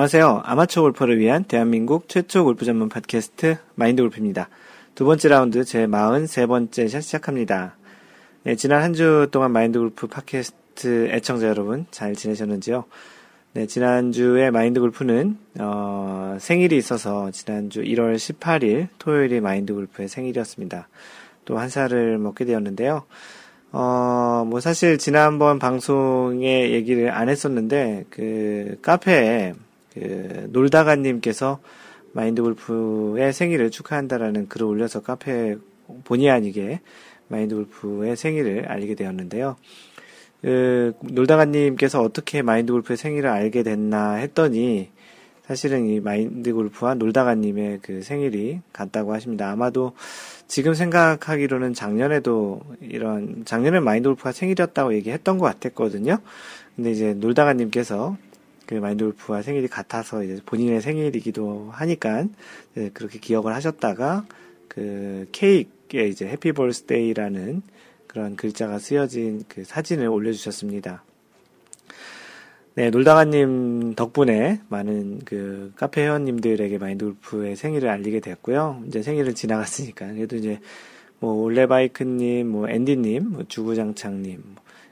안녕하세요. 아마추어 골퍼를 위한 대한민국 최초 골프 전문 팟캐스트 마인드 골프입니다. 두 번째 라운드 제 43번째 샷 시작합니다. 네, 지난 한 주 동안 마인드 골프 팟캐스트 애청자 여러분 잘 지내셨는지요? 네, 지난주에 마인드 골프는, 어, 생일이 있어서 지난주 1월 18일 토요일이 마인드 골프의 생일이었습니다. 또 한 살을 먹게 되었는데요. 어, 뭐 사실 지난번 방송에 얘기를 안 했었는데, 그 카페에 그 놀다가님께서 마인드 골프의 생일을 축하한다라는 글을 올려서 카페에 본의 아니게 마인드 골프의 생일을 알게 되었는데요. 그 놀다가님께서 어떻게 마인드 골프의 생일을 알게 됐나 했더니 사실은 이 마인드 골프와 놀다가님의 그 생일이 같다고 하십니다. 아마도 지금 생각하기로는 작년에도 이런 작년에 마인드 골프가 생일이었다고 얘기했던 것 같았거든요. 근데 이제 놀다가님께서 그 마인드 골프와 생일이 같아서 이제 본인의 생일이기도 하니까 그렇게 기억을 하셨다가 그 케이크에 이제 해피 벌스데이라는 그런 글자가 쓰여진 그 사진을 올려주셨습니다. 네, 놀다가님 덕분에 많은 그 카페 회원님들에게 마인드 골프의 생일을 알리게 됐고요. 이제 생일을 지나갔으니까. 그래도 이제 뭐 올레바이크님, 뭐 앤디님, 뭐 주구장창님,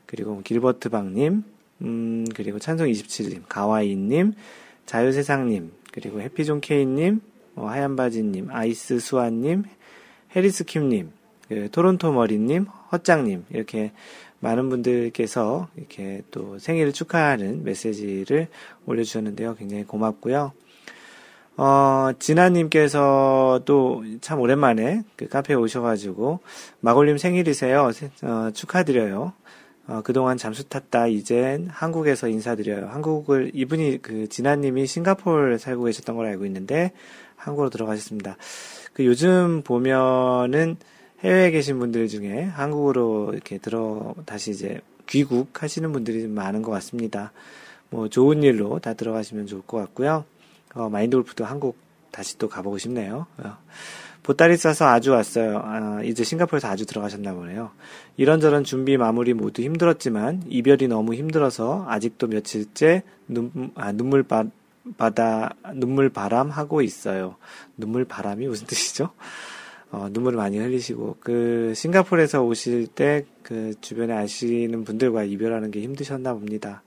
그리고 뭐 길버트방님, 음, 그리고 찬송 27님, 가와이님, 자유세상님, 그리고 해피존 케이님, 뭐 하얀바지님, 아이스 수아님, 해리스킴님, 그 토론토 머리님, 헛장님, 이렇게 많은 분들께서 이렇게 또 생일을 축하하는 메시지를 올려주셨는데요. 굉장히 고맙고요. 어, 진아님께서도 참 오랜만에 그 카페에 오셔가지고, 마골님 생일이세요. 어, 축하드려요. 어, 그동안 잠수 탔다. 이젠 한국에서 인사드려요. 한국을, 이분이 그, 진아님이 싱가포르 살고 계셨던 걸 알고 있는데, 한국으로 들어가셨습니다. 그 요즘 보면은 해외에 계신 분들 중에 한국으로 이렇게 들어, 다시 이제 귀국 하시는 분들이 많은 것 같습니다. 뭐 좋은 일로 다 들어가시면 좋을 것 같고요. 어, 마인드 골프도 한국 다시 또 가보고 싶네요. 어. 보따리 싸서 아주 왔어요. 아, 이제 싱가포르에서 아주 들어가셨나 보네요. 이런저런 준비 마무리 모두 힘들었지만 이별이 너무 힘들어서 아직도 며칠째 눈, 아, 눈물 바, 바다 눈물 바람 하고 있어요. 눈물 바람이 무슨 뜻이죠? 어, 눈물을 많이 흘리시고 그 싱가포르에서 오실 때 그 주변에 아시는 분들과 이별하는 게 힘드셨나 봅니다.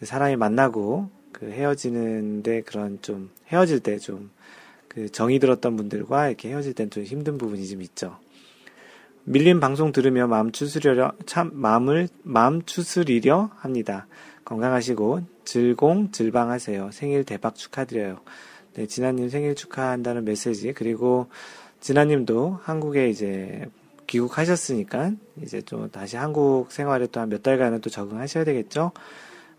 그 사람이 만나고 그 헤어지는데 그런 좀 헤어질 때 좀 그 정이 들었던 분들과 이렇게 헤어질 땐 좀 힘든 부분이 좀 있죠. 밀린 방송 들으며 마음 추스려려 참 마음을 마음 추스리려 합니다. 건강하시고 즐공 즐방하세요. 생일 대박 축하드려요. 네, 진아님 생일 축하한다는 메시지 그리고 진아님도 한국에 이제 귀국하셨으니까 이제 좀 다시 한국 생활에 또 한 몇 달간은 또 적응하셔야 되겠죠.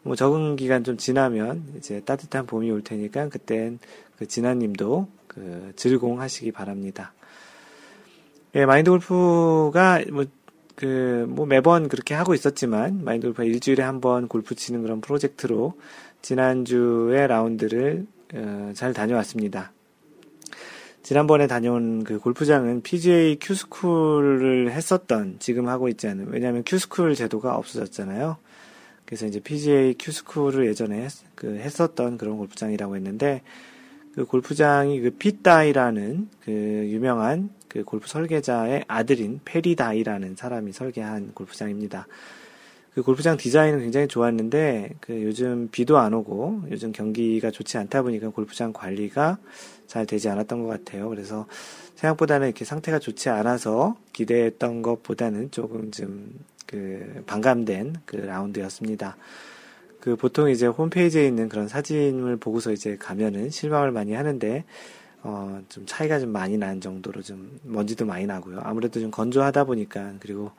뭐 적응 기간 좀 지나면 이제 따뜻한 봄이 올 테니까 그땐 그 진아님도 그 즐공하시기 바랍니다. 예, 마인드 골프가 뭐, 그, 뭐 매번 그렇게 하고 있었지만, 마인드 골프가 일주일에 한 번 골프 치는 그런 프로젝트로 지난주에 라운드를 어, 잘 다녀왔습니다. 지난번에 다녀온 그 골프장은 PGA 큐스쿨을 했었던, 지금 하고 있지 않은, 왜냐하면 큐스쿨 제도가 없어졌잖아요. 그래서 이제 PGA 큐스쿨을 예전에 했, 그 했었던 그런 골프장이라고 했는데, 그 골프장이 그 핏다이라는 그 유명한 그 골프 설계자의 아들인 페리다이라는 사람이 설계한 골프장입니다. 그 골프장 디자인은 굉장히 좋았는데 그 요즘 비도 안 오고 요즘 경기가 좋지 않다 보니까 골프장 관리가 잘 되지 않았던 것 같아요. 그래서 생각보다는 이렇게 상태가 좋지 않아서 기대했던 것보다는 조금 좀 그 반감된 그 라운드였습니다. 그 보통 이제 홈페이지에 있는 그런 사진을 보고서 이제 가면은 실망을 많이 하는데 어, 좀 차이가 좀 많이 난 정도로 좀 먼지도 많이 나고요. 아무래도 좀 건조하다 보니까 그리고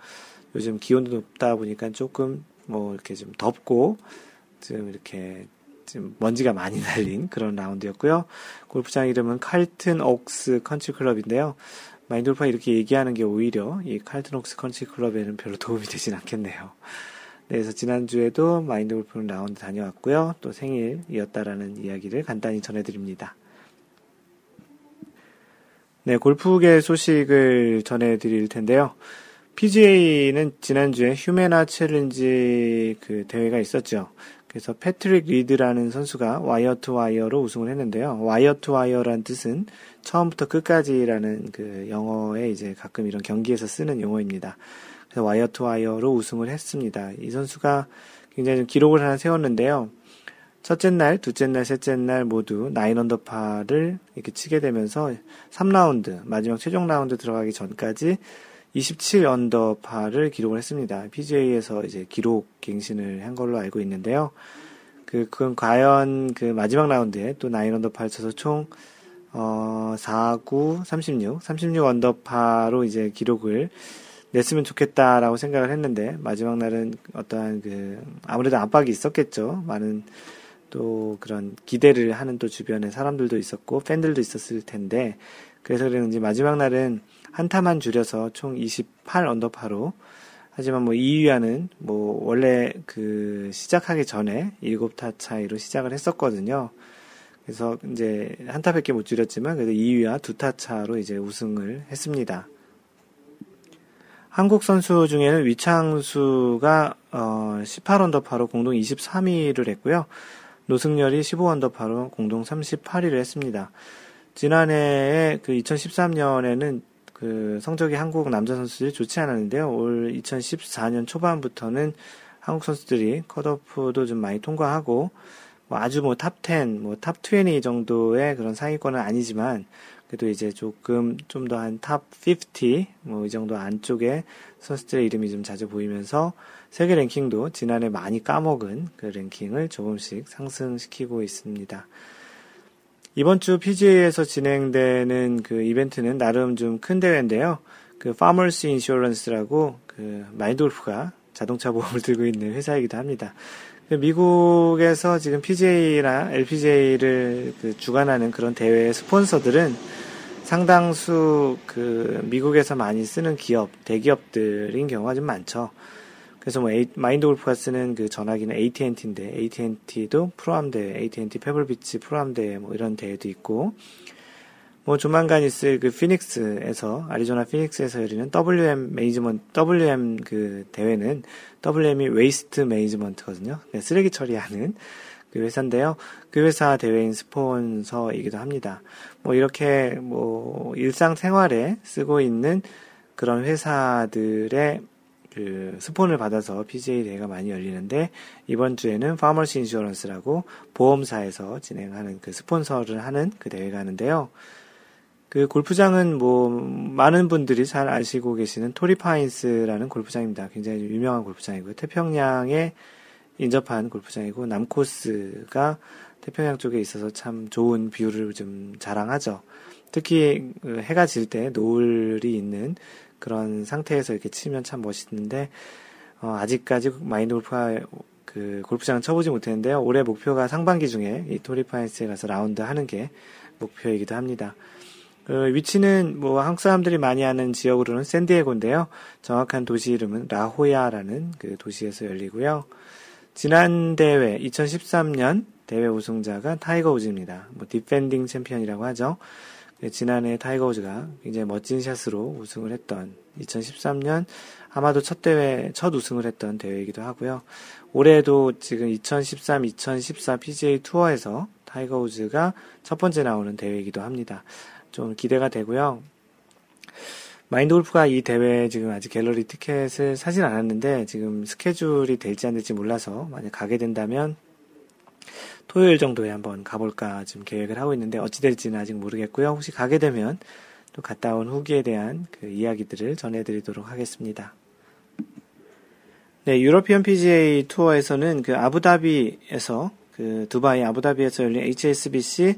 요즘 기온도 높다 보니까 조금 뭐 이렇게 좀 덥고 좀 이렇게 좀 먼지가 많이 날린 그런 라운드였고요. 골프장 이름은 칼튼 옥스 컨트리 클럽인데요. 골프가 이렇게 얘기하는 게 오히려 이 칼튼 옥스 컨트리 클럽에는 별로 도움이 되진 않겠네요. 네, 그래서 지난주에도 마인드 골프는 라운드 다녀왔고요. 또 생일이었다라는 이야기를 간단히 전해드립니다. 네, 골프계 소식을 전해드릴 텐데요. PGA는 지난주에 휴메나 챌린지 그 대회가 있었죠. 그래서 패트릭 리드라는 선수가 wire to wire로 우승을 했는데요. wire to wire란 뜻은 처음부터 끝까지라는 그 영어에 이제 가끔 이런 경기에서 쓰는 용어입니다. 그래서 wire to wire로 우승을 했습니다. 이 선수가 굉장히 좀 기록을 하나 세웠는데요. 첫째 날, 둘째 날, 셋째 날 모두 nine 언더파를 이렇게 치게 되면서 3라운드, 마지막 최종 라운드 들어가기 전까지 27 언더파를 기록을 했습니다. PGA에서 이제 기록 갱신을 한 걸로 알고 있는데요. 그, 그건 과연 그 마지막 라운드에 또 나인 언더파를 쳐서 총, 어, 4, 9, 36, 36 언더파로 이제 기록을 냈으면 좋겠다라고 생각을 했는데, 마지막 날은 어떠한 그, 아무래도 압박이 있었겠죠. 많은 또 그런 기대를 하는 또 주변에 사람들도 있었고, 팬들도 있었을 텐데, 그래서 그런지 마지막 날은 한타만 줄여서 총 28 언더파로 하지만 뭐 2위와는 뭐 원래 그 시작하기 전에 7타 차이로 시작을 했었거든요. 그래서 이제 한타밖에 못 줄였지만 그래도 2위와 2타 차로 이제 우승을 했습니다. 한국 선수 중에는 위창수가 어 18언더파로 공동 23위를 했고요. 노승열이 15언더파로 공동 38위를 했습니다. 지난해에 그 2013년에는 그 성적이 한국 남자 선수들이 좋지 않았는데요. 올 2014년 초반부터는 한국 선수들이 컷오프도 좀 많이 통과하고 뭐 아주 뭐 top 10, 뭐 top 20 정도의 그런 상위권은 아니지만 그래도 이제 조금 좀 더 한 top 50, 뭐 이 정도 안쪽에 선수들의 이름이 좀 자주 보이면서 세계 랭킹도 지난해 많이 까먹은 그 랭킹을 조금씩 상승시키고 있습니다. 이번 주 PGA에서 진행되는 그 이벤트는 나름 좀 큰 대회인데요. 그 Farmers Insurance라고 그 마인돌프가 자동차 보험을 들고 있는 회사이기도 합니다. 그 미국에서 지금 PGA나 LPGA를 그 주관하는 그런 대회의 스폰서들은 상당수 그 미국에서 많이 쓰는 기업, 대기업들인 경우가 좀 많죠. 그래서 뭐 마인드 골프가 쓰는 그 전화기는 AT&T인데 AT&T도 프로암 대회, AT&T 페블비치 프로암 대회 뭐 이런 대회도 있고 뭐 조만간 있을 그 피닉스에서 아리조나 피닉스에서 열리는 WM Management WM 그 대회는 WM이 Waste Management거든요. 쓰레기 처리하는 그 회사인데요. 그 회사 대회인 스폰서이기도 합니다. 뭐 이렇게 뭐 일상생활에 쓰고 있는 그런 회사들의 그 스폰을 받아서 PGA 대회가 많이 열리는데 이번 주에는 Farmers Insurance라고 보험사에서 진행하는 그 스폰서를 하는 그 대회가 하는데요. 그 골프장은 뭐 많은 분들이 잘 아시고 계시는 토리파인스라는 골프장입니다. 굉장히 유명한 골프장이고요. 태평양에 인접한 골프장이고 남코스가 태평양 쪽에 있어서 참 좋은 view를 좀 자랑하죠. 특히 그 해가 질 때 노을이 있는 그런 상태에서 이렇게 치면 참 멋있는데 어, 아직까지 마인드 골프가 그 골프장은 쳐보지 못했는데요. 올해 목표가 상반기 중에 이 토리파인스에 가서 라운드 하는 게 목표이기도 합니다. 그 위치는 뭐 한국 사람들이 많이 아는 지역으로는 샌디에고인데요. 정확한 도시 이름은 라호야라는 그 도시에서 열리고요. 지난 대회 2013년 대회 우승자가 타이거 우즈입니다. 뭐 defending champion이라고 하죠. 네, 지난해 타이거 우즈가 굉장히 멋진 샷으로 우승을 했던 2013년 아마도 첫 대회 첫 우승을 했던 대회이기도 하고요. 올해도 지금 2013, 2014 PGA 투어에서 타이거 우즈가 첫 번째 나오는 대회이기도 합니다. 좀 기대가 되고요. 마인드 골프가 이 대회 지금 아직 갤러리 티켓을 사진 않았는데 지금 스케줄이 될지 안 될지 몰라서 만약 가게 된다면 토요일 정도에 한번 가볼까 지금 계획을 하고 있는데 어찌 될지는 아직 모르겠고요. 혹시 가게 되면 또 갔다 온 후기에 대한 그 이야기들을 전해드리도록 하겠습니다. 네, 유러피언 PGA 투어에서는 그 아부다비에서 그 두바이 아부다비에서 열린 HSBC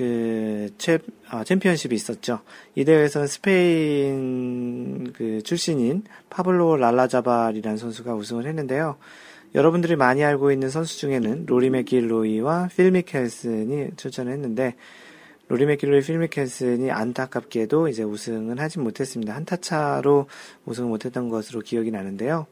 그 챔, 아, 챔피언십이 있었죠. 이 대회에서는 스페인 그 출신인 파블로 라라자발이라는 선수가 우승을 했는데요. 여러분들이 많이 알고 있는 선수 중에는 로리 맥길로이와 필 미켈슨이 출전을 했는데 로리 맥길로이, 필 미켈슨이 안타깝게도 이제 우승은 하진 못했습니다. 한타 차로 우승을 못했던 것으로 기억이 나는데요.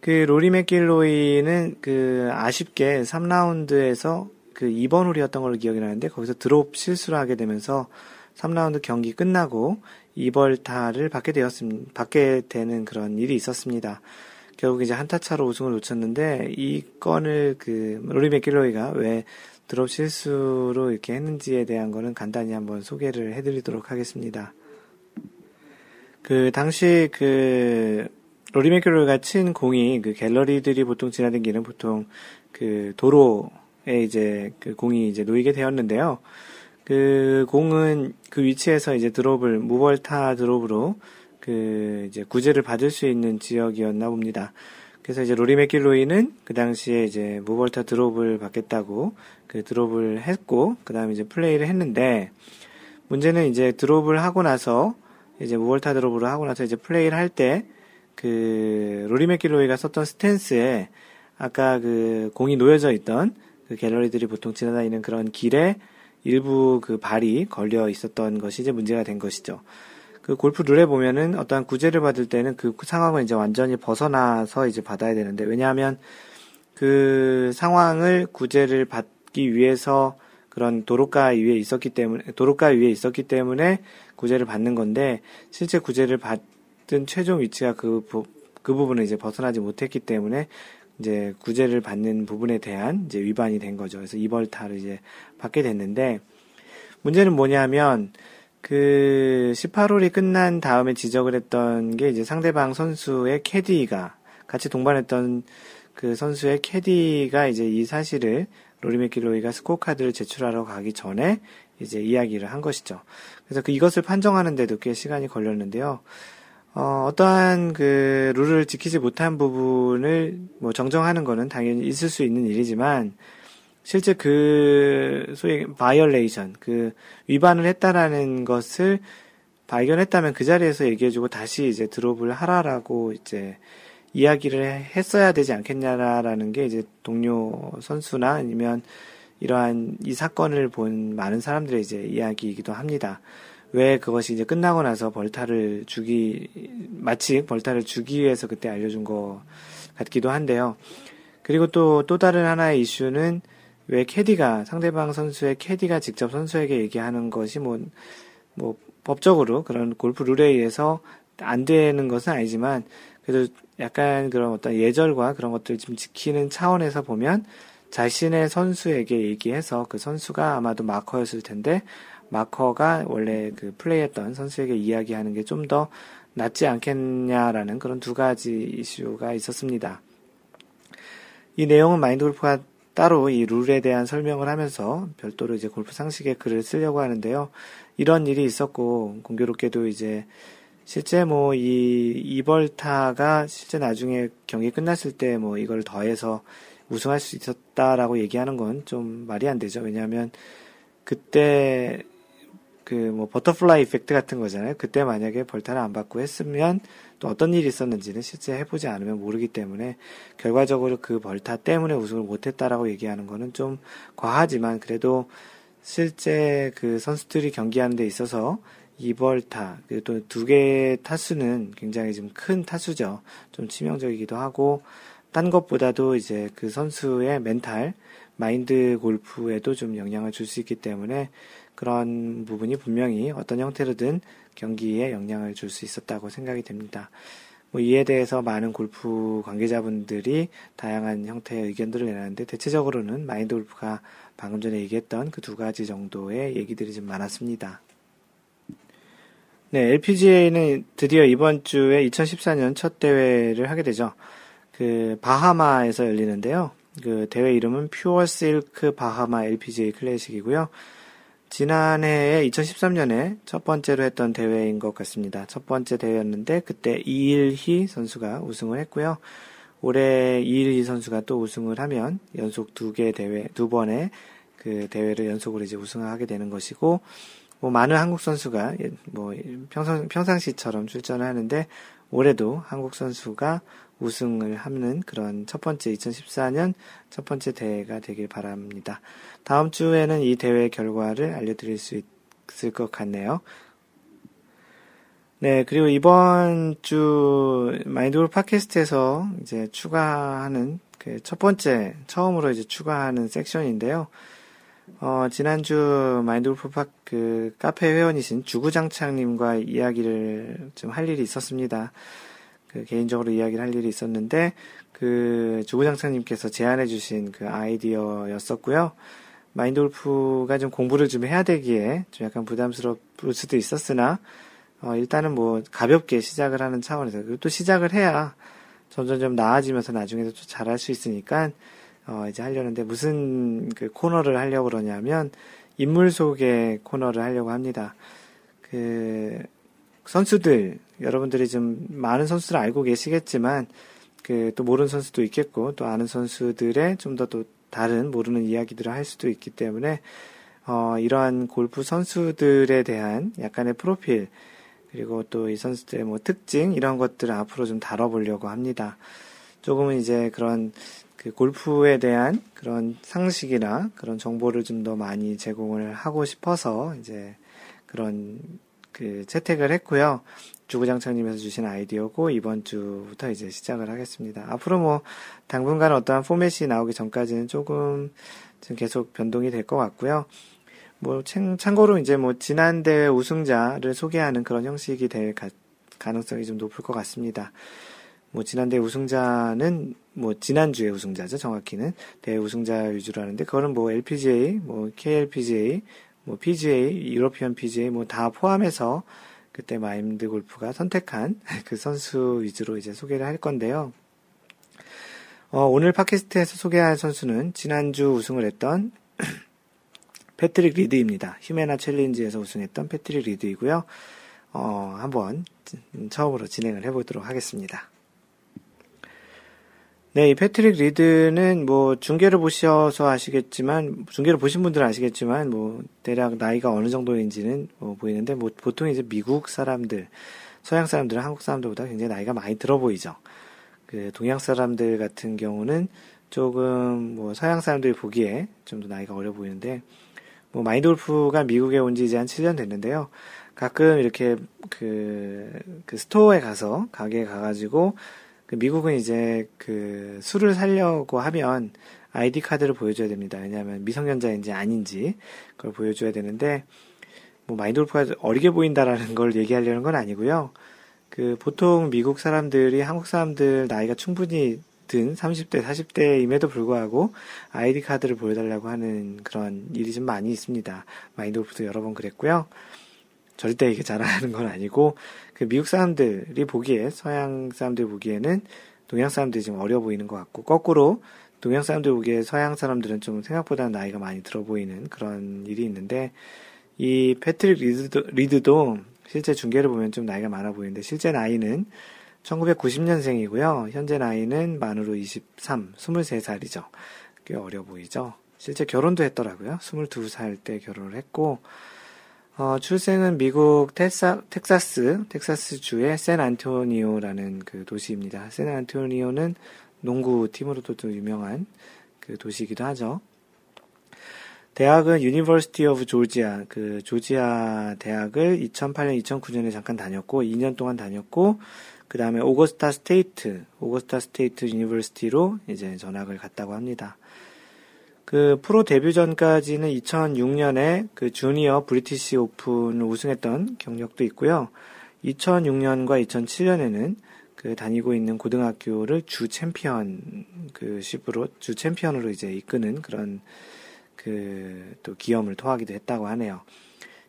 그 로리 맥길로이는 그 아쉽게 3라운드에서 그 2번 홀이었던 걸로 기억이 나는데 거기서 드롭 실수를 하게 되면서 3라운드 경기 끝나고 2벌타를 받게 되었습니다. 받게 되는 그런 일이 있었습니다. 결국 이제 한타 차로 우승을 놓쳤는데 이 건을 그 로리 맥길로이가 왜 드롭 실수로 이렇게 했는지에 대한 거는 간단히 한번 소개를 해드리도록 하겠습니다. 그 당시 그 로리 맥길로이가 친 공이 그 갤러리들이 보통 지나다니는 보통 그 도로에 이제 그 공이 이제 놓이게 되었는데요. 그 공은 그 위치에서 이제 드롭을 무벌타 드롭으로 그 이제 구제를 받을 수 있는 지역이었나 봅니다. 그래서 이제 로리 맥길로이는 그 당시에 이제 무벌타 드롭을 받겠다고 그 드롭을 했고 그 다음에 이제 플레이를 했는데 문제는 이제 드롭을 하고 나서 이제 무벌타 드롭으로 하고 나서 이제 플레이를 할 때 그 로리 맥길로이가 썼던 스탠스에 아까 그 공이 놓여져 있던 그 갤러리들이 보통 지나다니는 그런 길에 일부 그 발이 걸려 있었던 것이 이제 문제가 된 것이죠. 그 골프 룰에 보면은 어떠한 구제를 받을 때는 그 상황을 이제 완전히 벗어나서 이제 받아야 되는데 왜냐하면 그 상황을 구제를 받기 위해서 그런 도로가 위에 있었기 때문에 도로가 위에 있었기 때문에 구제를 받는 건데 실제 구제를 받은 최종 위치가 그, 그 부분을 이제 벗어나지 못했기 때문에 이제 구제를 받는 부분에 대한 이제 위반이 된 거죠. 그래서 이벌타를 이제 받게 됐는데 문제는 뭐냐면 그 18홀이 끝난 다음에 지적을 했던 게 이제 상대방 선수의 캐디가 같이 동반했던 그 선수의 캐디가 이제 이 사실을 로리 맥길로이가 스코어 카드를 제출하러 가기 전에 이제 이야기를 한 것이죠. 그래서 그 이것을 판정하는데도 꽤 시간이 걸렸는데요. 어, 어떠한 그 룰을 지키지 못한 부분을 뭐 정정하는 거는 당연히 있을 수 있는 일이지만 실제 그 소위 violation 그 위반을 했다라는 것을 발견했다면 그 자리에서 얘기해주고 다시 이제 드롭을 하라라고 이제 이야기를 했어야 되지 않겠냐라는 게 이제 동료 선수나 아니면 이러한 이 사건을 본 많은 사람들의 이제 이야기이기도 합니다. 왜 그것이 이제 끝나고 나서 벌타를 주기, 마치 벌타를 주기 위해서 그때 알려준 것 같기도 한데요. 그리고 또, 또 다른 하나의 이슈는 왜 캐디가 상대방 선수의 캐디가 직접 선수에게 얘기하는 것이 뭐, 뭐 법적으로 그런 골프 룰에 의해서 안 되는 것은 아니지만 그래도 약간 그런 어떤 예절과 그런 것들을 좀 지키는 차원에서 보면 자신의 선수에게 얘기해서 그 선수가 아마도 마커였을 텐데 마커가 원래 그 플레이했던 선수에게 이야기하는 게 좀 더 낫지 않겠냐라는 그런 두 가지 이슈가 있었습니다. 이 내용은 마인드 골프가 따로 이 룰에 대한 설명을 하면서 별도로 이제 골프 상식의 글을 쓰려고 하는데요. 이런 일이 있었고 공교롭게도 이제 실제 뭐 이 이벌타가 실제 나중에 경기 끝났을 때 뭐 이걸 더해서 우승할 수 있었다라고 얘기하는 건 좀 말이 안 되죠. 왜냐하면 그때 그 뭐 butterfly effect 같은 거잖아요. 그때 만약에 벌타를 안 받고 했으면 또 어떤 일이 있었는지는 실제 해보지 않으면 모르기 때문에 결과적으로 그 벌타 때문에 우승을 못했다라고 얘기하는 거는 좀 과하지만 그래도 실제 그 선수들이 경기하는 데 있어서 이벌타 그리고 또 두 개의 타수는 굉장히 좀 큰 타수죠. 좀 치명적이기도 하고 딴 것보다도 이제 그 선수의 멘탈 마인드 골프에도 좀 영향을 줄 수 있기 때문에 그런 부분이 분명히 어떤 형태로든 경기에 영향을 줄 수 있었다고 생각이 됩니다. 뭐 이에 대해서 많은 골프 관계자분들이 다양한 형태의 의견들을 내놨는데 대체적으로는 마인드 골프가 방금 전에 얘기했던 그 두 가지 정도의 얘기들이 좀 많았습니다. 네, LPGA는 드디어 이번 주에 2014년 첫 대회를 하게 되죠. 그 바하마에서 열리는데요. 그 대회 이름은 퓨어 실크 바하마 LPGA 클래식이고요. 지난해에 2013년에 첫 번째로 했던 대회인 것 같습니다. 첫 번째 대회였는데 그때 이일희 선수가 우승을 했고요. 올해 이일희 선수가 또 우승을 하면 연속 두 개 대회, 두 번의 그 대회를 연속으로 이제 우승을 하게 되는 것이고, 뭐 많은 한국 선수가 뭐 평상, 평상시처럼 출전을 하는데 올해도 한국 선수가 우승을 하는 그런 첫 번째 2014년 첫 번째 대회가 되길 바랍니다. 다음 주에는 이 대회 결과를 알려드릴 수 있을 것 같네요. 네, 그리고 이번 주 마인드골 팟캐스트에서 이제 추가하는 그 첫 번째 처음으로 이제 추가하는 섹션인데요. 어, 지난주 마인드 골프 팟그 카페 회원이신 주구장창님과 이야기를 좀 할 일이 있었습니다. 그 개인적으로 이야기를 할 일이 있었는데 그 주구장창님께서 제안해 주신 그 아이디어였었고요. 마인드 골프가 좀 공부를 좀 해야 되기에 좀 약간 부담스러울 수도 있었으나 어, 일단은 뭐 가볍게 시작을 하는 차원에서 그리고 또 시작을 해야 점점 좀 나아지면서 나중에도 또 잘할 수 있으니까 어, 이제 하려는데 무슨 그 코너를 하려고 그러냐면 인물 소개 코너를 하려고 합니다. 그 선수들 여러분들이 좀 많은 선수를 알고 계시겠지만 그 또 모르는 선수도 있겠고 또 아는 선수들의 좀 더 또 다른 모르는 이야기들을 할 수도 있기 때문에 어, 이러한 골프 선수들에 대한 약간의 프로필 그리고 또 이 선수들의 뭐 특징 이런 것들을 앞으로 좀 다뤄보려고 합니다. 조금은 이제 그런 그 골프에 대한 그런 상식이나 그런 정보를 좀 더 많이 제공을 하고 싶어서 이제 그런 그 채택을 했고요. 주구장창님에서 주신 아이디어고 이번 주부터 이제 시작을 하겠습니다. 앞으로 뭐 당분간 어떠한 포맷이 나오기 전까지는 조금 좀 계속 변동이 될 것 같고요. 뭐 참고로 이제 뭐 지난 대회 우승자를 소개하는 그런 형식이 될 가, 가능성이 좀 높을 것 같습니다. 뭐 지난 대회 우승자는 뭐 지난주에 우승자죠 정확히는 대회 우승자 위주로 하는데 그거는 뭐 LPGA, 뭐 KLPGA, 뭐 PGA, 유로피언 PGA 뭐 다 포함해서 그때 마인드 골프가 선택한 그 선수 위주로 이제 소개를 할 건데요. 어, 오늘 팟캐스트에서 소개할 선수는 지난주 우승을 했던 패트릭 리드입니다. 휴매나 챌린지에서 우승했던 패트릭 리드이고요. 어, 한번 처음으로 진행을 해보도록 하겠습니다. 네, 이 패트릭 리드는 뭐 중계를 보셔서 아시겠지만 중계를 보신 분들은 아시겠지만 뭐 대략 나이가 어느 정도인지는 뭐 보이는데 뭐 보통 이제 미국 사람들, 서양 사람들은 한국 사람들보다 굉장히 나이가 많이 들어 보이죠. 그 동양 사람들 같은 경우는 조금 뭐 서양 사람들이 보기에 좀 더 나이가 어려 보이는데 뭐 마인드 골프가 미국에 온 지 이제 한 7년 됐는데요. 가끔 이렇게 그, 그 스토어에 가서 가게에 가가지고 그 미국은 이제 그 술을 살려고 하면 아이디 카드를 보여줘야 됩니다. 왜냐하면 미성년자인지 아닌지 그걸 보여줘야 되는데 뭐 마인드 골프가 어리게 보인다라는 걸 얘기하려는 건 아니고요. 그 보통 미국 사람들이 한국 사람들 나이가 충분히 든 30대, 40대임에도 불구하고 아이디 카드를 보여달라고 하는 그런 일이 좀 많이 있습니다. 마인드 골프도 여러 번 그랬고요. 절대 이게 자랑하는 건 아니고 그 미국 사람들이 보기에 서양 사람들 보기에는 동양 사람들이 좀 어려 보이는 것 같고 거꾸로 동양 사람들 보기에 서양 사람들은 좀 생각보다 나이가 많이 들어 보이는 그런 일이 있는데 이 패트릭 리드도, 리드도 실제 중계를 보면 좀 나이가 많아 보이는데 실제 나이는 1990년생이고요. 현재 나이는 만으로 23, 23살이죠. 꽤 어려 보이죠. 실제 결혼도 했더라고요. 22살 때 결혼을 했고 어, 출생은 미국 텍사, 텍사스, 텍사스 주의 샌 안토니오라는 그 도시입니다. 샌 안토니오는 농구 팀으로도 좀 유명한 그 도시이기도 하죠. 대학은 University of Georgia, 그 조지아 대학을 2008년, 2009년에 잠깐 다녔고, 2년 동안 다녔고, 그 다음에 Augusta State, Augusta State University로 이제 전학을 갔다고 합니다. 그 프로 데뷔 전까지는 2006년에 그 주니어 브리티시 오픈을 우승했던 경력도 있고요. 2006년과 2007년에는 그 다니고 있는 고등학교를 주 챔피언 그 쉽으로 주 챔피언으로 이제 이끄는 그런 그 또 기염을 토하기도 했다고 하네요.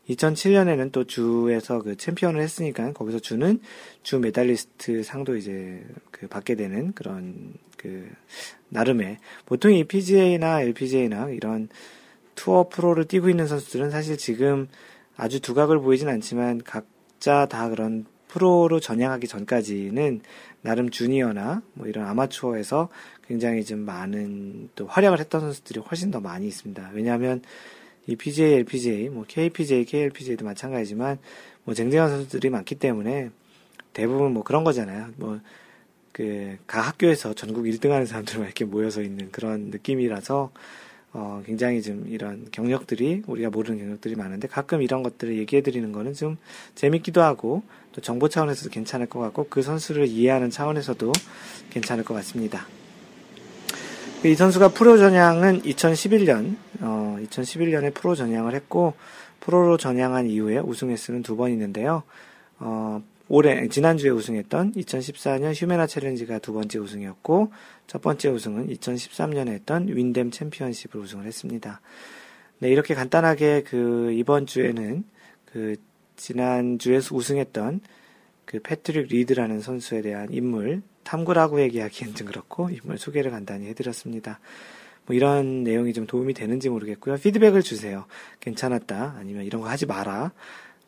2007년에는 또 주에서 그 챔피언을 했으니까 거기서 주는 주 메달리스트 상도 이제 그 받게 되는 그런 그 나름의 보통 이 PGA나 LPGA나 이런 투어 프로를 뛰고 있는 선수들은 사실 지금 아주 두각을 보이진 않지만 각자 다 그런 프로로 전향하기 전까지는 나름 주니어나 뭐 이런 아마추어에서 굉장히 좀 많은 또 활약을 했던 선수들이 훨씬 더 많이 있습니다. 왜냐하면 이 PGA, LPGA, 뭐 KPGA, KLPGA도 마찬가지지만 뭐 쟁쟁한 선수들이 많기 때문에 대부분 뭐 그런 거잖아요. 뭐 그, 각 학교에서 전국 1등 하는 사람들만 이렇게 모여서 있는 그런 느낌이라서, 어, 굉장히 좀 이런 경력들이, 우리가 모르는 경력들이 많은데 가끔 이런 것들을 얘기해 드리는 거는 좀 재밌기도 하고, 또 정보 차원에서도 괜찮을 것 같고, 그 선수를 이해하는 차원에서도 괜찮을 것 같습니다. 이 선수가 프로 전향은 2011년, 어, 2011년에 프로 전향을 했고, 프로로 전향한 이후에 우승 횟수는 두 번 있는데요. 어, 올해 지난주에 우승했던 2014년 휴매나 챌린지가 두 번째 우승이었고 첫 번째 우승은 2013년에 했던 윈댐 챔피언십을 우승을 했습니다. 네, 이렇게 간단하게 그 이번 주에는 그 지난주에 우승했던 그 패트릭 리드라는 선수에 대한 인물 탐구라고 얘기하기엔 좀 그렇고 인물 소개를 간단히 해드렸습니다. 뭐 이런 내용이 좀 도움이 되는지 모르겠고요. 피드백을 주세요. 괜찮았다. 아니면 이런 거 하지 마라.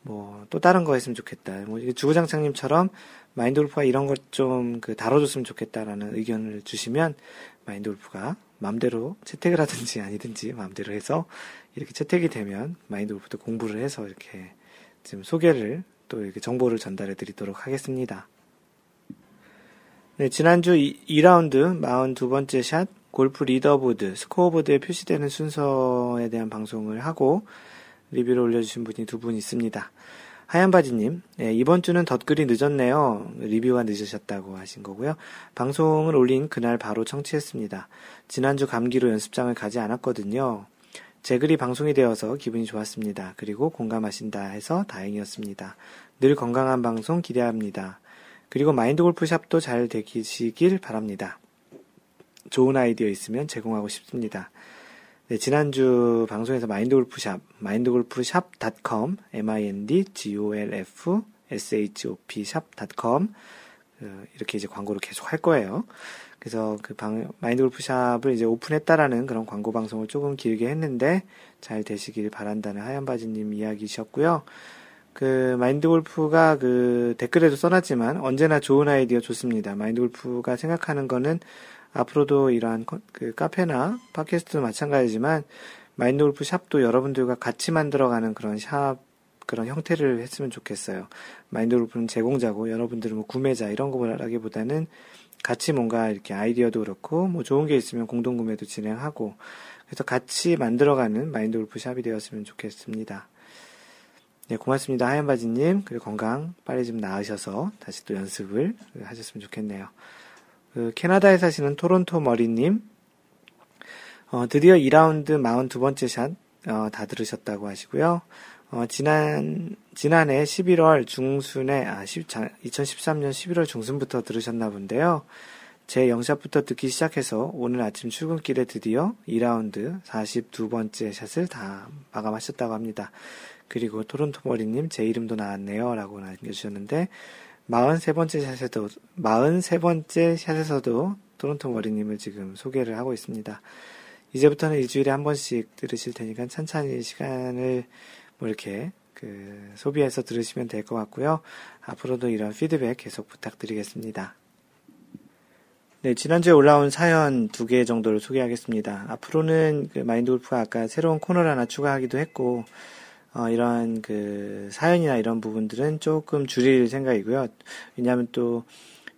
뭐 또 다른 거 했으면 좋겠다. 뭐 주구장창님처럼 마인드 골프가 이런 것 좀 그 다뤄줬으면 좋겠다라는 의견을 주시면 마인드 골프가 마음대로 채택을 하든지 아니든지 마음대로 해서 이렇게 채택이 되면 마인드 골프도 공부를 해서 이렇게 지금 소개를 또 이렇게 정보를 전달해 드리도록 하겠습니다. 네, 지난주 2 라운드 42번째 샷 골프 리더보드, 스코어보드에 표시되는 순서에 대한 방송을 하고 리뷰를 올려주신 분이 두 분 있습니다. 하얀바지님, 네, 이번 주는 덧글이 늦었네요. 리뷰가 늦으셨다고 하신 거고요. 방송을 올린 그날 바로 청취했습니다. 지난주 감기로 연습장을 가지 않았거든요. 제 글이 방송이 되어서 기분이 좋았습니다. 그리고 공감하신다 해서 다행이었습니다. 늘 건강한 방송 기대합니다. 그리고 마인드 골프샵도 잘 되시길 바랍니다. 좋은 아이디어 있으면 제공하고 싶습니다. 네, 지난주 방송에서 마인드 골프샵, 마인드 골프샵.com, m-i-n-d-g-o-l-f, s-h-o-p 샵.com, 그, 이렇게 이제 광고를 계속 할 거예요. 그래서 그 방, 마인드 골프샵을 이제 오픈했다라는 그런 광고 방송을 조금 길게 했는데 잘 되시길 바란다는 하얀바지님 이야기셨고요. 그 마인드 골프가 그 댓글에도 써놨지만 언제나 좋은 아이디어 좋습니다. 마인드 골프가 생각하는 거는 앞으로도 이러한 그 카페나 팟캐스트도 마찬가지지만 마인드 골프 샵도 여러분들과 같이 만들어가는 그런 샵 그런 형태를 했으면 좋겠어요. 마인드 골프는 제공자고 여러분들은 뭐 구매자 이런 거라기보다는 같이 뭔가 이렇게 아이디어도 그렇고 뭐 좋은 게 있으면 공동 구매도 진행하고 그래서 같이 만들어가는 마인드 골프 샵이 되었으면 좋겠습니다. 네, 고맙습니다. 하얀 바지님. 그리고 건강 빨리 좀 나으셔서 다시 또 연습을 하셨으면 좋겠네요. 그 캐나다에 사시는 토론토 머리님, 어, 드디어 2라운드 42번째 샷, 어, 다 들으셨다고 하시고요. 어, 지난, 지난해 11월 중순에, 아, 10, 2013년 11월 중순부터 들으셨나 본데요. 제 영샷부터 듣기 시작해서 오늘 아침 출근길에 드디어 2라운드 42번째 샷을 다 마감하셨다고 합니다. 그리고 토론토 머리님, 제 이름도 나왔네요. 라고 남겨주셨는데, 43번째 샷에도, 43번째 샷에서도 토론토 머리님을 지금 소개를 하고 있습니다. 이제부터는 일주일에 한 번씩 들으실 테니까 천천히 시간을 뭐 이렇게 그 소비해서 들으시면 될 것 같고요. 앞으로도 이런 피드백 계속 부탁드리겠습니다. 네, 지난주에 올라온 사연 두 개 정도를 소개하겠습니다. 앞으로는 그 마인드 골프가 아까 새로운 코너를 하나 추가하기도 했고, 어, 이러한 그 사연이나 이런 부분들은 조금 줄일 생각이고요. 왜냐하면 또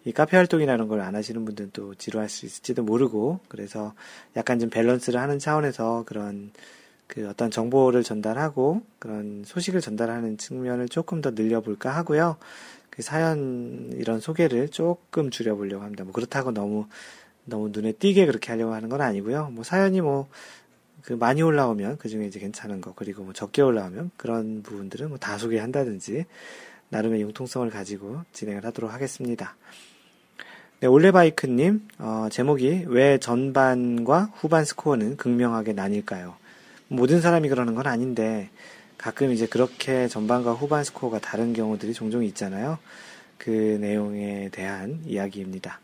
이 카페 활동이나 이런 걸 안 하시는 분들은 또 지루할 수 있을지도 모르고 그래서 약간 좀 밸런스를 하는 차원에서 그런 그 어떤 정보를 전달하고 그런 소식을 전달하는 측면을 조금 더 늘려볼까 하고요. 그 사연 이런 소개를 조금 줄여보려고 합니다. 뭐 그렇다고 너무 너무 눈에 띄게 그렇게 하려고 하는 건 아니고요. 뭐 사연이 뭐 그 많이 올라오면 그 중에 이제 괜찮은 거 그리고 뭐 적게 올라오면 그런 부분들은 뭐 다 소개한다든지 나름의 융통성을 가지고 진행을 하도록 하겠습니다. 네, 올레바이크님 어, 제목이 왜 전반과 후반 스코어는 극명하게 나뉠까요? 모든 사람이 그러는 건 아닌데 가끔 이제 그렇게 전반과 후반 스코어가 다른 경우들이 종종 있잖아요. 그 내용에 대한 이야기입니다.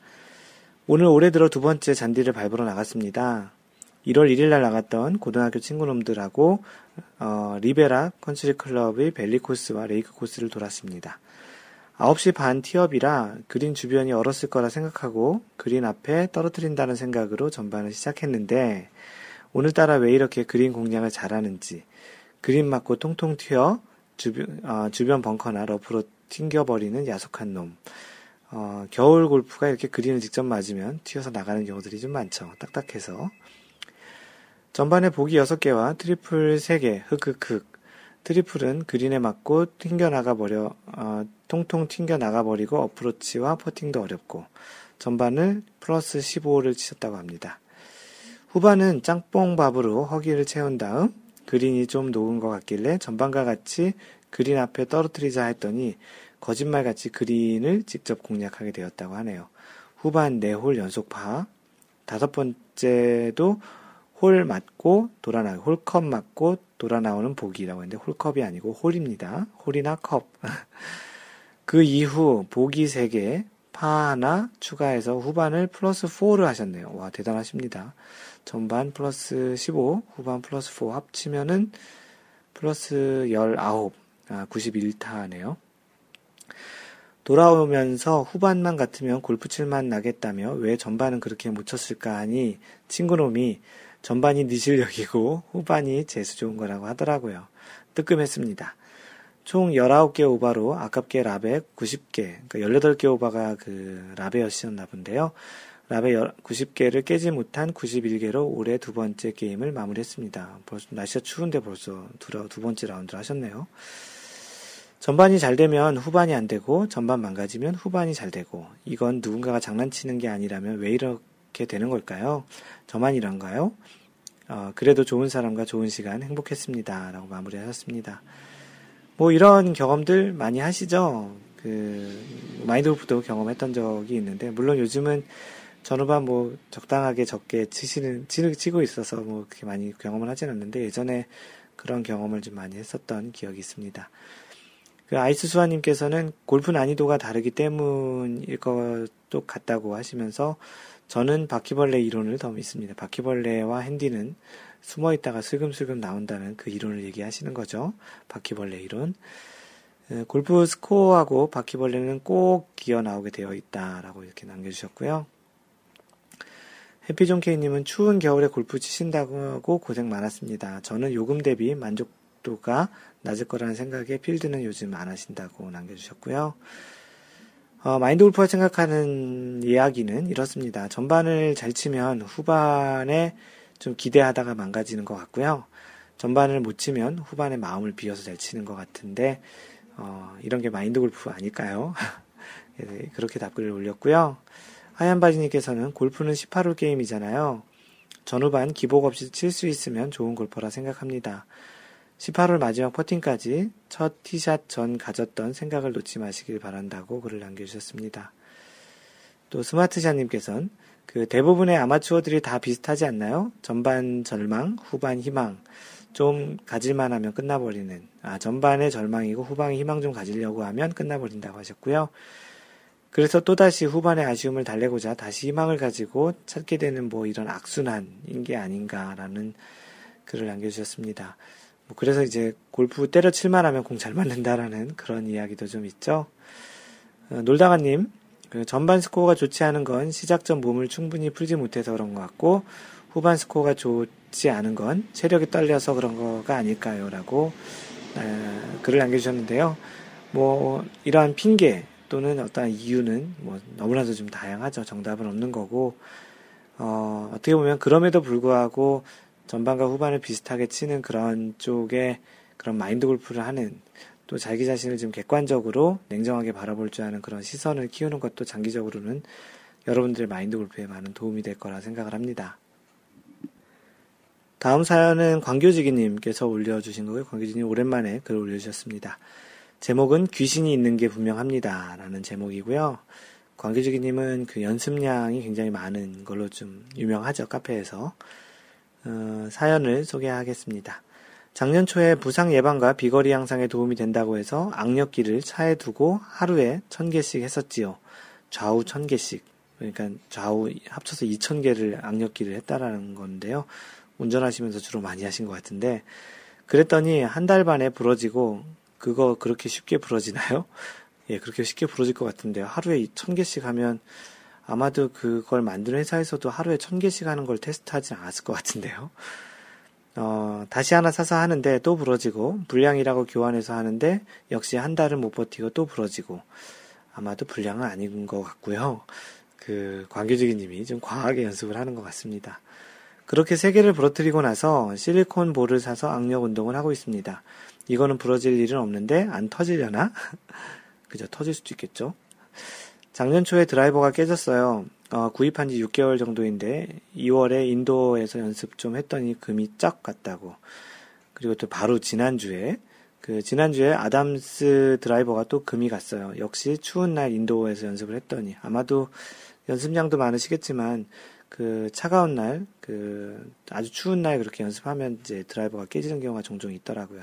오늘 올해 들어 두 번째 잔디를 밟으러 나갔습니다. 1월 1일 날 나갔던 고등학교 친구놈들하고 어, 리베라 컨트리 클럽의 벨리 코스와 레이크 코스를 돌았습니다. 9시 반 티업이라 그린 주변이 얼었을 거라 생각하고 그린 앞에 떨어뜨린다는 생각으로 전반을 시작했는데 오늘따라 왜 이렇게 그린 공략을 잘하는지 그린 맞고 통통 튀어 주변, 어, 주변 벙커나 러프로 튕겨버리는 야속한 놈. 어, 겨울 골프가 이렇게 그린을 직접 맞으면 튀어서 나가는 경우들이 좀 많죠. 딱딱해서. 전반에 보기 6개와 트리플 3개, 흑흑흑. 트리플은 그린에 맞고 튕겨나가 버려, 어, 통통 튕겨나가 버리고 어프로치와 퍼팅도 어렵고, 전반을 플러스 15를 치셨다고 합니다. 후반은 짬뽕밥으로 허기를 채운 다음, 그린이 좀 녹은 것 같길래 전반과 같이 그린 앞에 떨어뜨리자 했더니, 거짓말같이 그린을 직접 공략하게 되었다고 하네요. 후반 4홀 연속 파, 다섯 번째도 홀 맞고 돌아 나 홀컵 맞고 돌아 나오는 보기라고 했는데 홀컵이 아니고 홀입니다. 홀이나 컵. 그 이후 보기 3개, 파 하나 추가해서 후반을 플러스 4를 하셨네요. 와, 대단하십니다. 전반 플러스 15, 후반 플러스 4 합치면은 플러스 19, 아, 91타네요. 돌아오면서 후반만 같으면 골프 칠맛 나겠다며 왜 전반은 그렇게 못 쳤을까 하니 친구놈이 전반이 네 실력이고 후반이 재수 좋은 거라고 하더라고요. 뜨끔했습니다. 총 19개 오바로 아깝게 라베 90개, 그러니까 18개 오바가 그 라베였었나 본데요. 라베 90개를 깨지 못한 91개로 올해 두 번째 게임을 마무리했습니다. 벌써 날씨가 추운데 벌써 두, 두 번째 라운드를 하셨네요. 전반이 잘 되면 후반이 안 되고 전반 망가지면 후반이 잘 되고 이건 누군가가 장난치는 게 아니라면 왜 이렇게 되는 걸까요? 저만 이런가요? 어, 그래도 좋은 사람과 좋은 시간 행복했습니다. 라고 마무리하셨습니다. 뭐 이런 경험들 많이 하시죠? 그 마인드 골프도 경험했던 적이 있는데 물론 요즘은 전후반 뭐 적당하게 적게 치시는 치고 있어서 뭐 그렇게 많이 경험을 하진 않는데 예전에 그런 경험을 좀 많이 했었던 기억이 있습니다. 그 아이스 수아님께서는 골프 난이도가 다르기 때문일 것도 같다고 하시면서 저는 바퀴벌레 이론을 더 믿습니다. 바퀴벌레와 핸디는 숨어 있다가 슬금슬금 나온다는 그 이론을 얘기하시는 거죠. 바퀴벌레 이론. 골프 스코어하고 바퀴벌레는 꼭 기어 나오게 되어 있다라고 이렇게 남겨주셨고요. 해피존 케이님은 추운 겨울에 골프 치신다고 고생 많았습니다. 저는 요금 대비 만족도가 낮을 거라는 생각에 필드는 요즘 안 하신다고 남겨주셨고요. 어, 마인드 골프가 생각하는 이야기는 이렇습니다. 전반을 잘 치면 후반에 좀 기대하다가 망가지는 것 같고요. 전반을 못 치면 후반에 마음을 비워서 잘 치는 것 같은데, 어, 이런 게 마인드 골프 아닐까요? 네, 그렇게 답글을 올렸고요. 하얀바지님께서는 골프는 18홀 게임이잖아요. 전후반 기복 없이 칠 수 있으면 좋은 골퍼라 생각합니다. 18홀 마지막 퍼팅까지 첫 티샷 전 가졌던 생각을 놓지 마시길 바란다고 글을 남겨주셨습니다. 또 스마트샷님께서는 그 대부분의 아마추어들이 다 비슷하지 않나요? 전반 절망, 후반 희망. 좀 가질만 하면 끝나버리는. 아, 전반에 절망이고 후반에 희망 좀 가지려고 하면 끝나버린다고 하셨고요. 그래서 또다시 후반의 아쉬움을 달래고자 다시 희망을 가지고 찾게 되는 뭐 이런 악순환인 게 아닌가라는 글을 남겨주셨습니다. 뭐 그래서 이제 골프 때려칠만 하면 공 잘 맞는다라는 그런 이야기도 좀 있죠. 어, 놀다가님, 그 전반 스코어가 좋지 않은 건 시작 전 몸을 충분히 풀지 못해서 그런 것 같고, 후반 스코어가 좋지 않은 건 체력이 떨려서 그런 거가 아닐까요? 라고, 어, 글을 남겨주셨는데요. 뭐, 이러한 핑계, 또는 어떤 이유는 뭐 너무나도 좀 다양하죠. 정답은 없는 거고, 어, 어떻게 보면 그럼에도 불구하고 전반과 후반을 비슷하게 치는 그런 쪽에 그런 마인드 골프를 하는 또 자기 자신을 좀 객관적으로 냉정하게 바라볼 줄 아는 그런 시선을 키우는 것도 장기적으로는 여러분들의 마인드 골프에 많은 도움이 될 거라 생각을 합니다. 다음 사연은 광교지기님께서 올려주신 거고요. 광교지님 오랜만에 글을 올려주셨습니다. 제목은 귀신이 있는 게 분명합니다. 라는 제목이고요. 광교주기님은 그 연습량이 굉장히 많은 걸로 좀 유명하죠. 카페에서. 어, 사연을 소개하겠습니다. 작년 초에 부상 예방과 비거리 향상에 도움이 된다고 해서 악력기를 차에 두고 하루에 천 개씩 했었지요. 좌우 천 개씩. 그러니까 좌우 합쳐서 이천 개를 악력기를 했다라는 건데요. 운전하시면서 주로 많이 하신 것 같은데, 그랬더니 한 달 반에 부러지고 그거 그렇게 쉽게 부러지나요? 예, 그렇게 쉽게 부러질 것 같은데요. 하루에 천 개씩 하면 아마도 그걸 만드는 회사에서도 하루에 천 개씩 하는 걸 테스트하지 않았을 것 같은데요. 어, 다시 하나 사서 하는데 또 부러지고, 불량이라고 교환해서 하는데 역시 한 달은 못 버티고 또 부러지고, 아마도 불량은 아닌 것 같고요. 그, 광교지기 님이 좀 과하게 연습을 하는 것 같습니다. 그렇게 세 개를 부러뜨리고 나서 실리콘 볼을 사서 악력 운동을 하고 있습니다. 이거는 부러질 일은 없는데 안 터지려나? 그죠? 터질 수도 있겠죠. 작년 초에 드라이버가 깨졌어요. 어, 구입한 지 6개월 정도인데 2월에 인도에서 연습 좀 했더니 금이 쫙 갔다고. 그리고 또 바로 지난주에 그 지난주에 아담스 드라이버가 또 금이 갔어요. 역시 추운 날 인도에서 연습을 했더니 아마도 연습량도 많으시겠지만 그 차가운 날, 그 아주 추운 날 그렇게 연습하면 이제 드라이버가 깨지는 경우가 종종 있더라고요.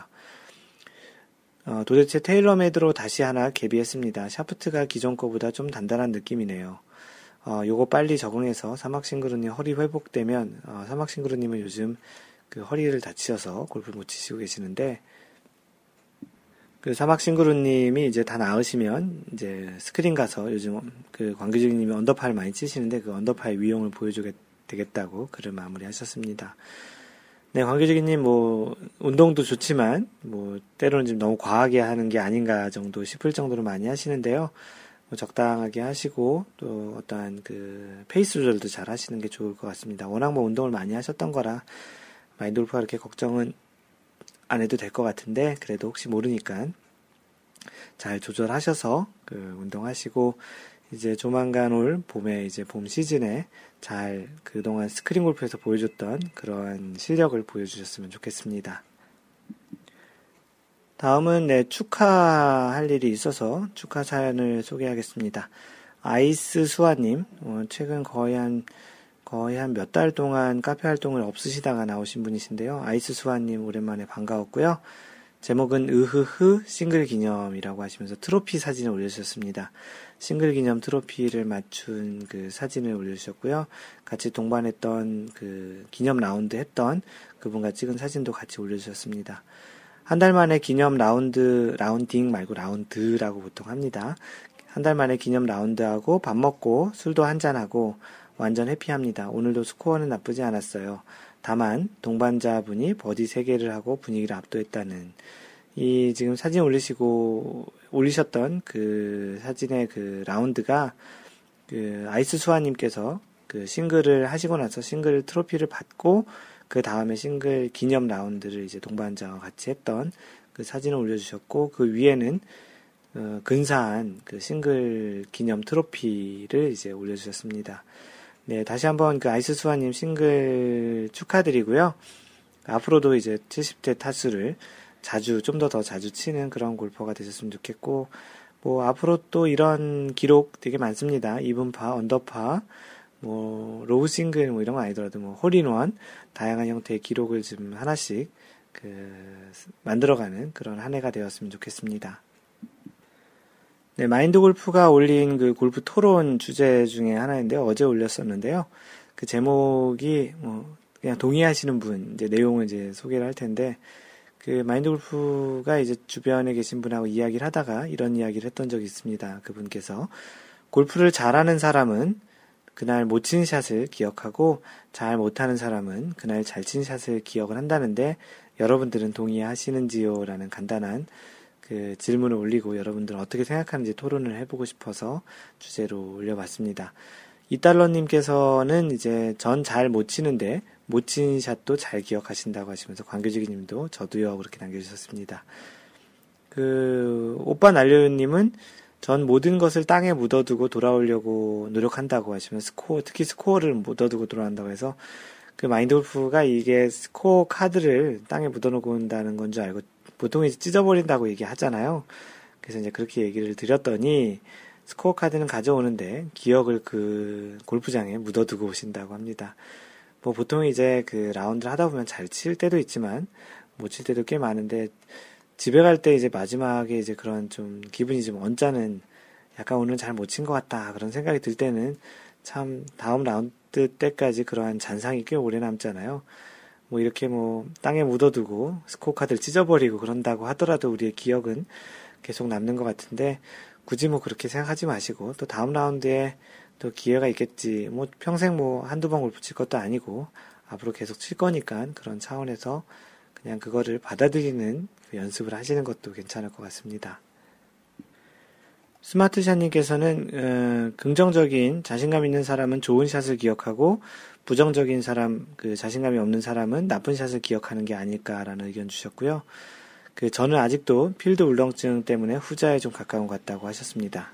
어, 도대체 테일러메이드로 다시 하나 개비했습니다. 샤프트가 기존 거보다 좀 단단한 느낌이네요. 어, 요거 빨리 적응해서 사막싱그루님 허리 회복되면, 어, 사막싱그루님은 요즘 그 허리를 다치셔서 골프 못 치시고 계시는데, 그 사막싱그루님이 이제 다 나으시면 이제 스크린 가서 요즘 그 광규직님이 언더파를 많이 치시는데 그 언더파의 위용을 보여주게 되겠다고 글을 마무리하셨습니다. 네, 광규직님 뭐 운동도 좋지만 뭐 때로는 좀 너무 과하게 하는 게 아닌가 정도 싶을 정도로 많이 하시는데요. 뭐 적당하게 하시고 또 어떠한 그 페이스 조절도 잘 하시는 게 좋을 것 같습니다. 워낙 뭐 운동을 많이 하셨던 거라 마인드 골프가 그렇게 걱정은 안 해도 될 것 같은데 그래도 혹시 모르니까 잘 조절하셔서 그 운동하시고 이제 조만간 올 봄에 이제 봄 시즌에 잘 그동안 스크린 골프에서 보여줬던 그러한 실력을 보여주셨으면 좋겠습니다. 다음은 네, 축하할 일이 있어서 축하 사연을 소개하겠습니다. 아이스 수아님, 어, 최근 거의 한 거의 한 몇 달 동안 카페 활동을 없으시다가 나오신 분이신데요. 아이스 수아님 오랜만에 반가웠고요. 제목은 으흐흐 싱글 기념이라고 하시면서 트로피 사진을 올려주셨습니다. 싱글 기념 트로피를 맞춘 그 사진을 올려주셨고요. 같이 동반했던 그 기념 라운드 했던 그분과 찍은 사진도 같이 올려주셨습니다. 한 달 만에 기념 라운드, 라운딩 말고 라운드라고 보통 합니다. 한 달 만에 기념 라운드하고 밥 먹고 술도 한잔하고 완전 happy합니다. 오늘도 스코어는 나쁘지 않았어요. 다만 동반자분이 버디 3개를 하고 분위기를 압도했다는 이 지금 사진 올리시고 올리셨던 그 사진의 그 라운드가 그 아이스 수아님께서 그 싱글을 하시고 나서 싱글 트로피를 받고 그 다음에 싱글 기념 라운드를 이제 동반자와 같이 했던 그 사진을 올려주셨고 그 위에는 어, 근사한 그 싱글 기념 트로피를 이제 올려주셨습니다. 네, 다시 한번 그 아이스 수아님 싱글 축하드리고요. 앞으로도 이제 70대 타수를 자주, 좀더더 자주 치는 그런 골퍼가 되셨으면 좋겠고, 뭐, 앞으로 또 이런 기록 되게 많습니다. 이븐파, 언더파, 뭐, low 싱글, 뭐 이런 거 아니더라도 뭐, 홀인원, 다양한 형태의 기록을 좀 하나씩, 그, 만들어가는 그런 한 해가 되었으면 좋겠습니다. 네, 마인드 골프가 올린 그 골프 토론 주제 중에 하나인데요. 어제 올렸었는데요. 그 제목이 뭐 그냥 동의하시는 분 이제 내용을 이제 소개를 할 텐데 그 마인드 골프가 이제 주변에 계신 분하고 이야기를 하다가 이런 이야기를 했던 적이 있습니다. 그분께서 골프를 잘하는 사람은 그날 못 친 샷을 기억하고 잘 못하는 사람은 그날 잘 친 샷을 기억을 한다는데 여러분들은 동의하시는지요? 라는 간단한 그 질문을 올리고 여러분들 어떻게 생각하는지 토론을 해보고 싶어서 주제로 올려봤습니다. 이달러님께서는 이제 전 잘 못 치는데 못친 샷도 잘 기억하신다고 하시면서 광교지기님도 저도요 그렇게 남겨주셨습니다. 그 오빠 날려요님은 전 모든 것을 땅에 묻어두고 돌아오려고 노력한다고 하시면서 스코어 특히 스코어를 묻어두고 돌아온다고 해서 그 마인드 골프가 이게 스코어 카드를 땅에 묻어놓고 온다는 건 줄 알고 보통 이제 찢어버린다고 얘기하잖아요. 그래서 이제 그렇게 얘기를 드렸더니 스코어 카드는 가져오는데 기억을 그 골프장에 묻어두고 오신다고 합니다. 뭐 보통 이제 그 라운드를 하다 보면 잘 칠 때도 있지만 못 칠 때도 꽤 많은데 집에 갈 때 이제 마지막에 이제 그런 좀 기분이 좀 언짢은 약간 오늘 잘 못 친 것 같다 그런 생각이 들 때는 참 다음 라운드 때까지 그러한 잔상이 꽤 오래 남잖아요. 뭐 이렇게 뭐 땅에 묻어두고 스코어 카드를 찢어버리고 그런다고 하더라도 우리의 기억은 계속 남는 것 같은데 굳이 뭐 그렇게 생각하지 마시고 또 다음 라운드에 또 기회가 있겠지 뭐 평생 뭐 한두 번 골프 칠 것도 아니고 앞으로 계속 칠 거니까 그런 차원에서 그냥 그거를 받아들이는 그 연습을 하시는 것도 괜찮을 것 같습니다. 스마트샷님께서는 어, 긍정적인 자신감 있는 사람은 좋은 샷을 기억하고 부정적인 사람, 그 자신감이 없는 사람은 나쁜 샷을 기억하는 게 아닐까라는 의견 주셨고요. 그 저는 아직도 필드 울렁증 때문에 후자에 좀 가까운 것 같다고 하셨습니다.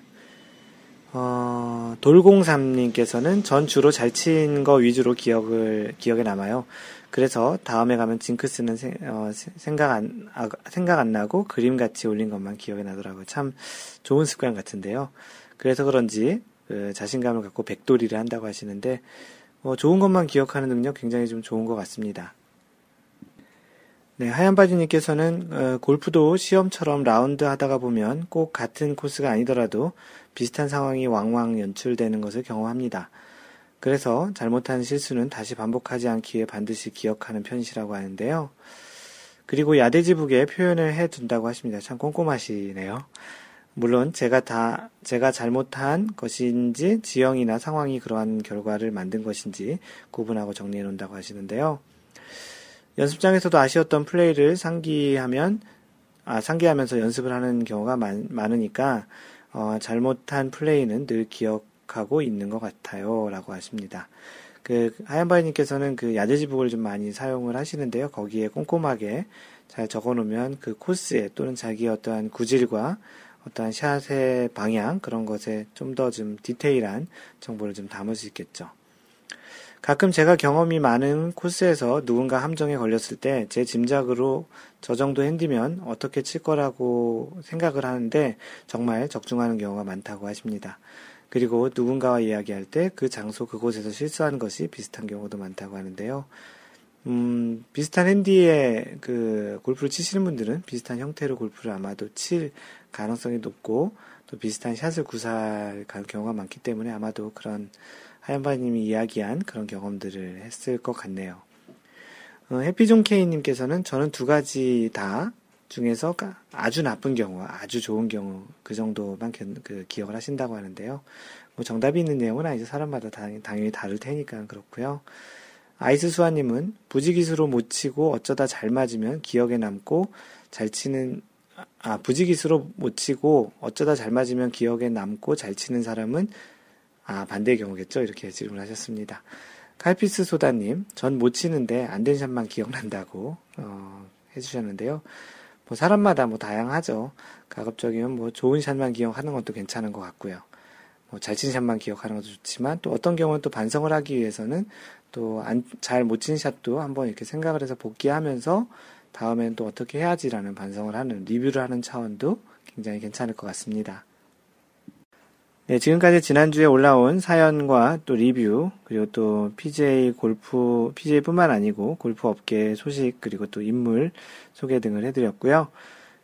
어, 돌공삼님께서는 전 주로 잘 친 거 위주로 기억을, 기억에 남아요. 그래서 다음에 가면 징크스는 세, 어, 생각 안, 아, 생각 안 나고 그림 같이 올린 것만 기억이 나더라고요. 참 좋은 습관 같은데요. 그래서 그런지 그 자신감을 갖고 백돌이를 한다고 하시는데 어, 좋은 것만 기억하는 능력 굉장히 좀 좋은 것 같습니다. 네, 하얀바지님께서는 어, 골프도 시험처럼 라운드 하다가 보면 꼭 같은 코스가 아니더라도 비슷한 상황이 왕왕 연출되는 것을 경험합니다. 그래서 잘못한 실수는 다시 반복하지 않기에 반드시 기억하는 편이시라고 하는데요. 그리고 야대지북에 표현을 해 둔다고 하십니다. 참 꼼꼼하시네요. 물론 제가 다 제가 잘못한 것인지 지형이나 상황이 그러한 결과를 만든 것인지 구분하고 정리해 놓는다고 하시는데요. 연습장에서도 아쉬웠던 플레이를 상기하면 아 상기하면서 연습을 하는 경우가 많, 많으니까 어, 잘못한 플레이는 늘 기억 하고 있는 것 같아요. 라고 하십니다. 그, 하얀바이님께서는 그 야제지북을 좀 많이 사용을 하시는데요. 거기에 꼼꼼하게 잘 적어 놓으면 그 코스에 또는 자기의 어떠한 구질과 어떠한 샷의 방향, 그런 것에 좀 더좀 좀 디테일한 정보를 좀 담을 수 있겠죠. 가끔 제가 경험이 많은 코스에서 누군가 함정에 걸렸을 때 제 짐작으로 저 정도 핸디면 어떻게 칠 거라고 생각을 하는데 정말 적중하는 경우가 많다고 하십니다. 그리고 누군가와 이야기할 때 그 장소 그곳에서 실수하는 것이 비슷한 경우도 많다고 하는데요. 음, 비슷한 핸디에 그 골프를 치시는 분들은 비슷한 형태로 골프를 아마도 칠 가능성이 높고 또 비슷한 샷을 구사할 경우가 많기 때문에 아마도 그런 하얀바님이 이야기한 그런 경험들을 했을 것 같네요. 어, 해피존케이님께서는 저는 두 가지 다 중에서 아주 나쁜 경우, 아주 좋은 경우 그 정도만 그 기억을 하신다고 하는데요. 뭐 정답이 있는 내용은 아니죠. 사람마다 당연히, 당연히 다를 테니까 그렇고요. 아이스 수아님은 부지기수로 못 치고 어쩌다 잘 맞으면 기억에 남고 잘 치는 아 부지기수로 못 치고 어쩌다 잘 맞으면 기억에 남고 잘 치는 사람은 아 반대의 경우겠죠. 이렇게 질문하셨습니다. 칼피스 소다님, 전 못 치는데 안 된 샷만 기억난다고 어, 해주셨는데요. 뭐 사람마다 뭐 다양하죠. 가급적이면 뭐 좋은 샷만 기억하는 것도 괜찮은 것 같고요. 뭐 잘 친 샷만 기억하는 것도 좋지만 또 어떤 경우는 또 반성을 하기 위해서는 또잘못 친 샷도 한번 이렇게 생각을 해서 복귀하면서 다음엔 또 어떻게 해야지라는 반성을 하는 리뷰를 하는 차원도 굉장히 괜찮을 것 같습니다. 네, 지금까지 지난주에 올라온 사연과 또 리뷰, 그리고 또 PJ 골프, PJ뿐만 아니고 골프 업계 소식, 그리고 또 인물 소개 등을 해드렸고요.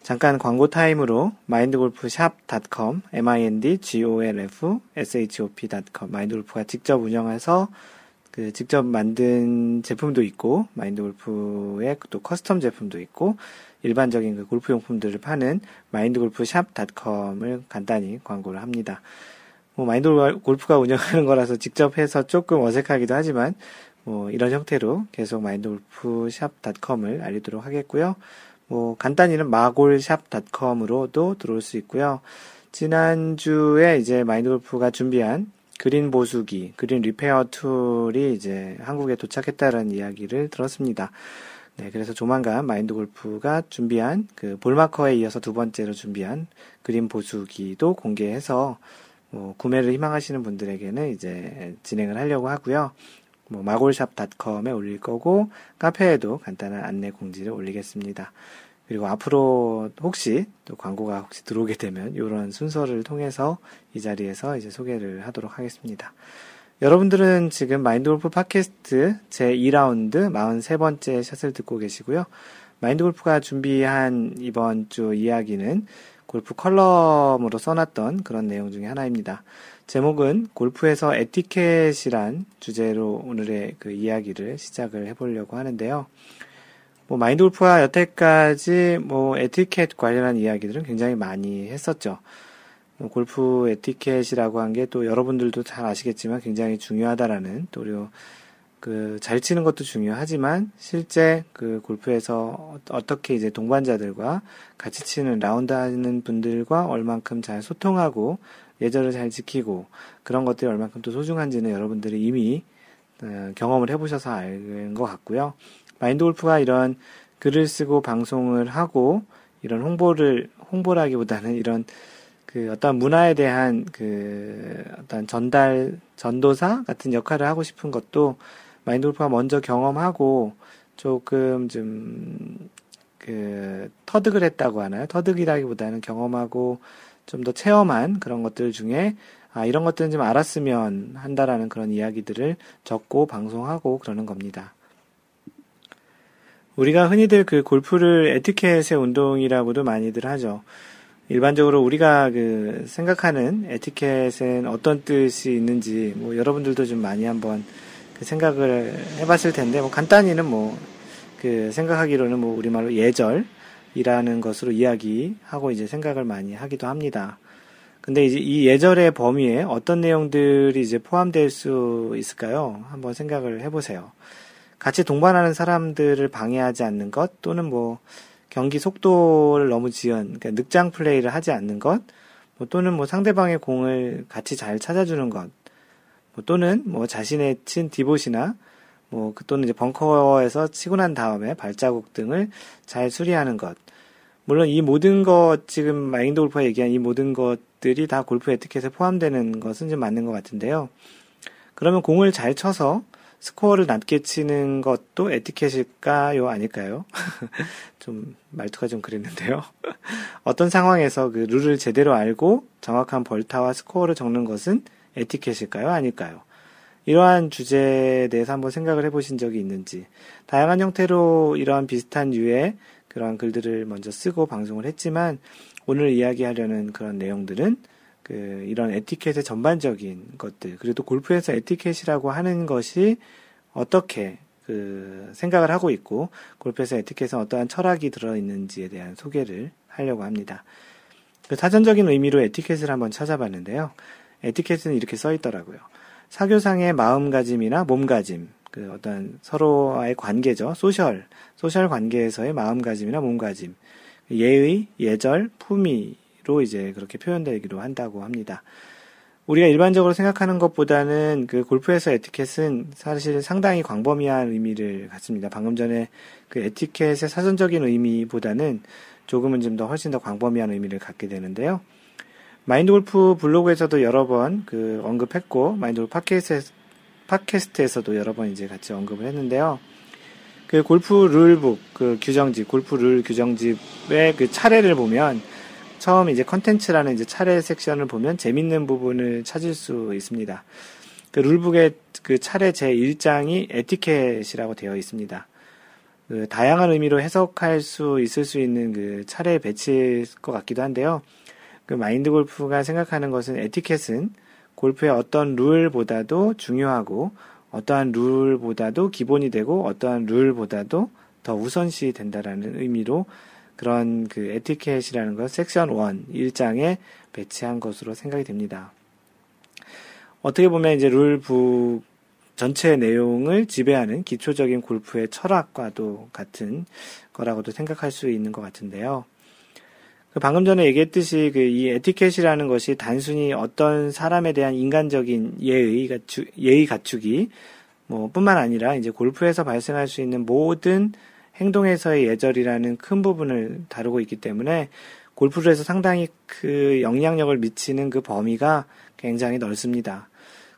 잠깐 광고 타임으로 mindgolfshop.com, mindgolf, shop.com, 마인드골프가 직접 운영해서 그 직접 만든 제품도 있고, 마인드골프의 또 custom 제품도 있고, 일반적인 그 골프 용품들을 파는 마인드골프샵.com을 간단히 광고를 합니다. 뭐 마인드 골프가 운영하는 거라서 직접 해서 조금 어색하기도 하지만 뭐 이런 형태로 계속 마인드 골프샵.com을 알리도록 하겠고요. 뭐 간단히는 마골샵.com으로도 들어올 수 있고요. 지난주에 이제 마인드 골프가 준비한 그린 보수기, green repair tool이 이제 한국에 도착했다라는 이야기를 들었습니다. 네, 그래서 조만간 마인드 골프가 준비한 그 ball marker에 이어서 두 번째로 준비한 그린 보수기도 공개해서 뭐 구매를 희망하시는 분들에게는 이제 진행을 하려고 하고요. 뭐 마골샵닷컴에 올릴 거고 카페에도 간단한 안내 공지를 올리겠습니다. 그리고 앞으로 혹시 또 광고가 혹시 들어오게 되면 이런 순서를 통해서 이 자리에서 이제 소개를 하도록 하겠습니다. 여러분들은 지금 마인드 골프 팟캐스트 제 2라운드 43번째 샷을 듣고 계시고요. 마인드 골프가 준비한 이번 주 이야기는 골프 컬럼으로 써놨던 그런 내용 중에 하나입니다. 제목은 골프에서 에티켓이란 주제로 오늘의 그 이야기를 시작을 해보려고 하는데요. 뭐 마인드 골프가 여태까지 뭐 에티켓 관련한 이야기들은 굉장히 많이 했었죠. 뭐 골프 에티켓이라고 한 게 또 여러분들도 잘 아시겠지만 굉장히 중요하다라는 또 그리고 그잘 치는 것도 중요하지만 실제 그 골프에서 어떻게 이제 동반자들과 같이 치는 라운드 하는 분들과 얼만큼 잘 소통하고 예절을 잘 지키고 그런 것들이 얼만큼 또 소중한지는 여러분들이 이미 어, 경험을 해보셔서 알는 것 같고요. 마인드 골프가 이런 글을 쓰고 방송을 하고 이런 홍보를 홍보라기보다는 이런 그 어떤 문화에 대한 그 어떤 전달 전도사 같은 역할을 하고 싶은 것도 마인드 골프가 먼저 경험하고 조금 좀, 그, 터득을 했다고 하나요? 터득이라기보다는 경험하고 좀 더 체험한 그런 것들 중에 아, 이런 것들은 좀 알았으면 한다라는 그런 이야기들을 적고 방송하고 그러는 겁니다. 우리가 흔히들 그 골프를 에티켓의 운동이라고도 많이들 하죠. 일반적으로 우리가 그 생각하는 에티켓은 어떤 뜻이 있는지 뭐 여러분들도 좀 많이 한번 그 생각을 해봤을 텐데 뭐 간단히는 뭐 그 생각하기로는 뭐 우리말로 예절이라는 것으로 이야기하고 이제 생각을 많이 하기도 합니다. 근데 이제 이 예절의 범위에 어떤 내용들이 이제 포함될 수 있을까요? 한번 생각을 해보세요. 같이 동반하는 사람들을 방해하지 않는 것 또는 뭐 경기 속도를 너무 지연, 그러니까 늑장 플레이를 하지 않는 것, 뭐 또는 뭐 상대방의 공을 같이 잘 찾아주는 것, 뭐 또는 뭐 자신의 친 디봇이나 뭐그 또는 이제 벙커에서 치고 난 다음에 발자국 등을 잘 수리하는 것. 물론 이 모든 것 지금 마인드 골프가 얘기한 이 모든 것들이 다 골프 에티켓에 포함되는 것은 좀 맞는 것 같은데요. 그러면 공을 잘 쳐서 스코어를 낮게 치는 것도 에티켓일까요? 아닐까요? 좀 말투가 좀 그랬는데요. 어떤 상황에서 그 룰을 제대로 알고 정확한 벌타와 스코어를 적는 것은 에티켓일까요? 아닐까요? 이러한 주제에 대해서 한번 생각을 해보신 적이 있는지, 다양한 형태로 이러한 비슷한 류의 그러한 글들을 먼저 쓰고 방송을 했지만, 오늘 이야기하려는 그런 내용들은 그 이런 에티켓의 전반적인 것들 그리고 또 골프에서 에티켓이라고 하는 것이 어떻게 그 생각을 하고 있고 골프에서 에티켓은 어떠한 철학이 들어 있는지에 대한 소개를 하려고 합니다. 그 사전적인 의미로 에티켓을 한번 찾아봤는데요. 에티켓은 이렇게 써 있더라고요. 사교상의 마음가짐이나 몸가짐, 그 어떤 서로와의 관계죠. social, social 관계에서의 마음가짐이나 몸가짐, 예의, 예절, 품위, 로 이제 그렇게 표현되기도 한다고 합니다. 우리가 일반적으로 생각하는 것보다는 그 골프에서 에티켓은 사실 상당히 광범위한 의미를 갖습니다. 방금 전에 그 에티켓의 사전적인 의미보다는 조금은 좀 더 훨씬 더 광범위한 의미를 갖게 되는데요. 마인드 골프 블로그에서도 여러 번 그 언급했고, 마인드 골프 팟캐스트, 팟캐스트에서도 여러 번 이제 같이 언급을 했는데요. 그 골프 rule book, 그 규정집, 골프 룰 규정집의 그 차례를 보면 처음 이제 contents라는 이제 차례 섹션을 보면 재밌는 부분을 찾을 수 있습니다. 그 rule book의 그 차례 제 1장이 에티켓이라고 되어 있습니다. 그 다양한 의미로 해석할 수 있을 수 있는 그 차례 배치일 것 같기도 한데요. 그 마인드 골프가 생각하는 것은 에티켓은 골프의 어떤 룰보다도 중요하고 어떠한 룰보다도 기본이 되고 어떠한 룰보다도 더 우선시 된다라는 의미로 그런 그 에티켓이라는 것 섹션 1 1장에 배치한 것으로 생각이 됩니다. 어떻게 보면 이제 룰북 전체 내용을 지배하는 기초적인 골프의 철학과도 같은 거라고도 생각할 수 있는 것 같은데요. 그 방금 전에 얘기했듯이 그 이 에티켓이라는 것이 단순히 어떤 사람에 대한 인간적인 예의 갖추, 예의 갖추기 뭐 뿐만 아니라 이제 골프에서 발생할 수 있는 모든 행동에서의 예절이라는 큰 부분을 다루고 있기 때문에 골프를 해서 상당히 그 영향력을 미치는 그 범위가 굉장히 넓습니다.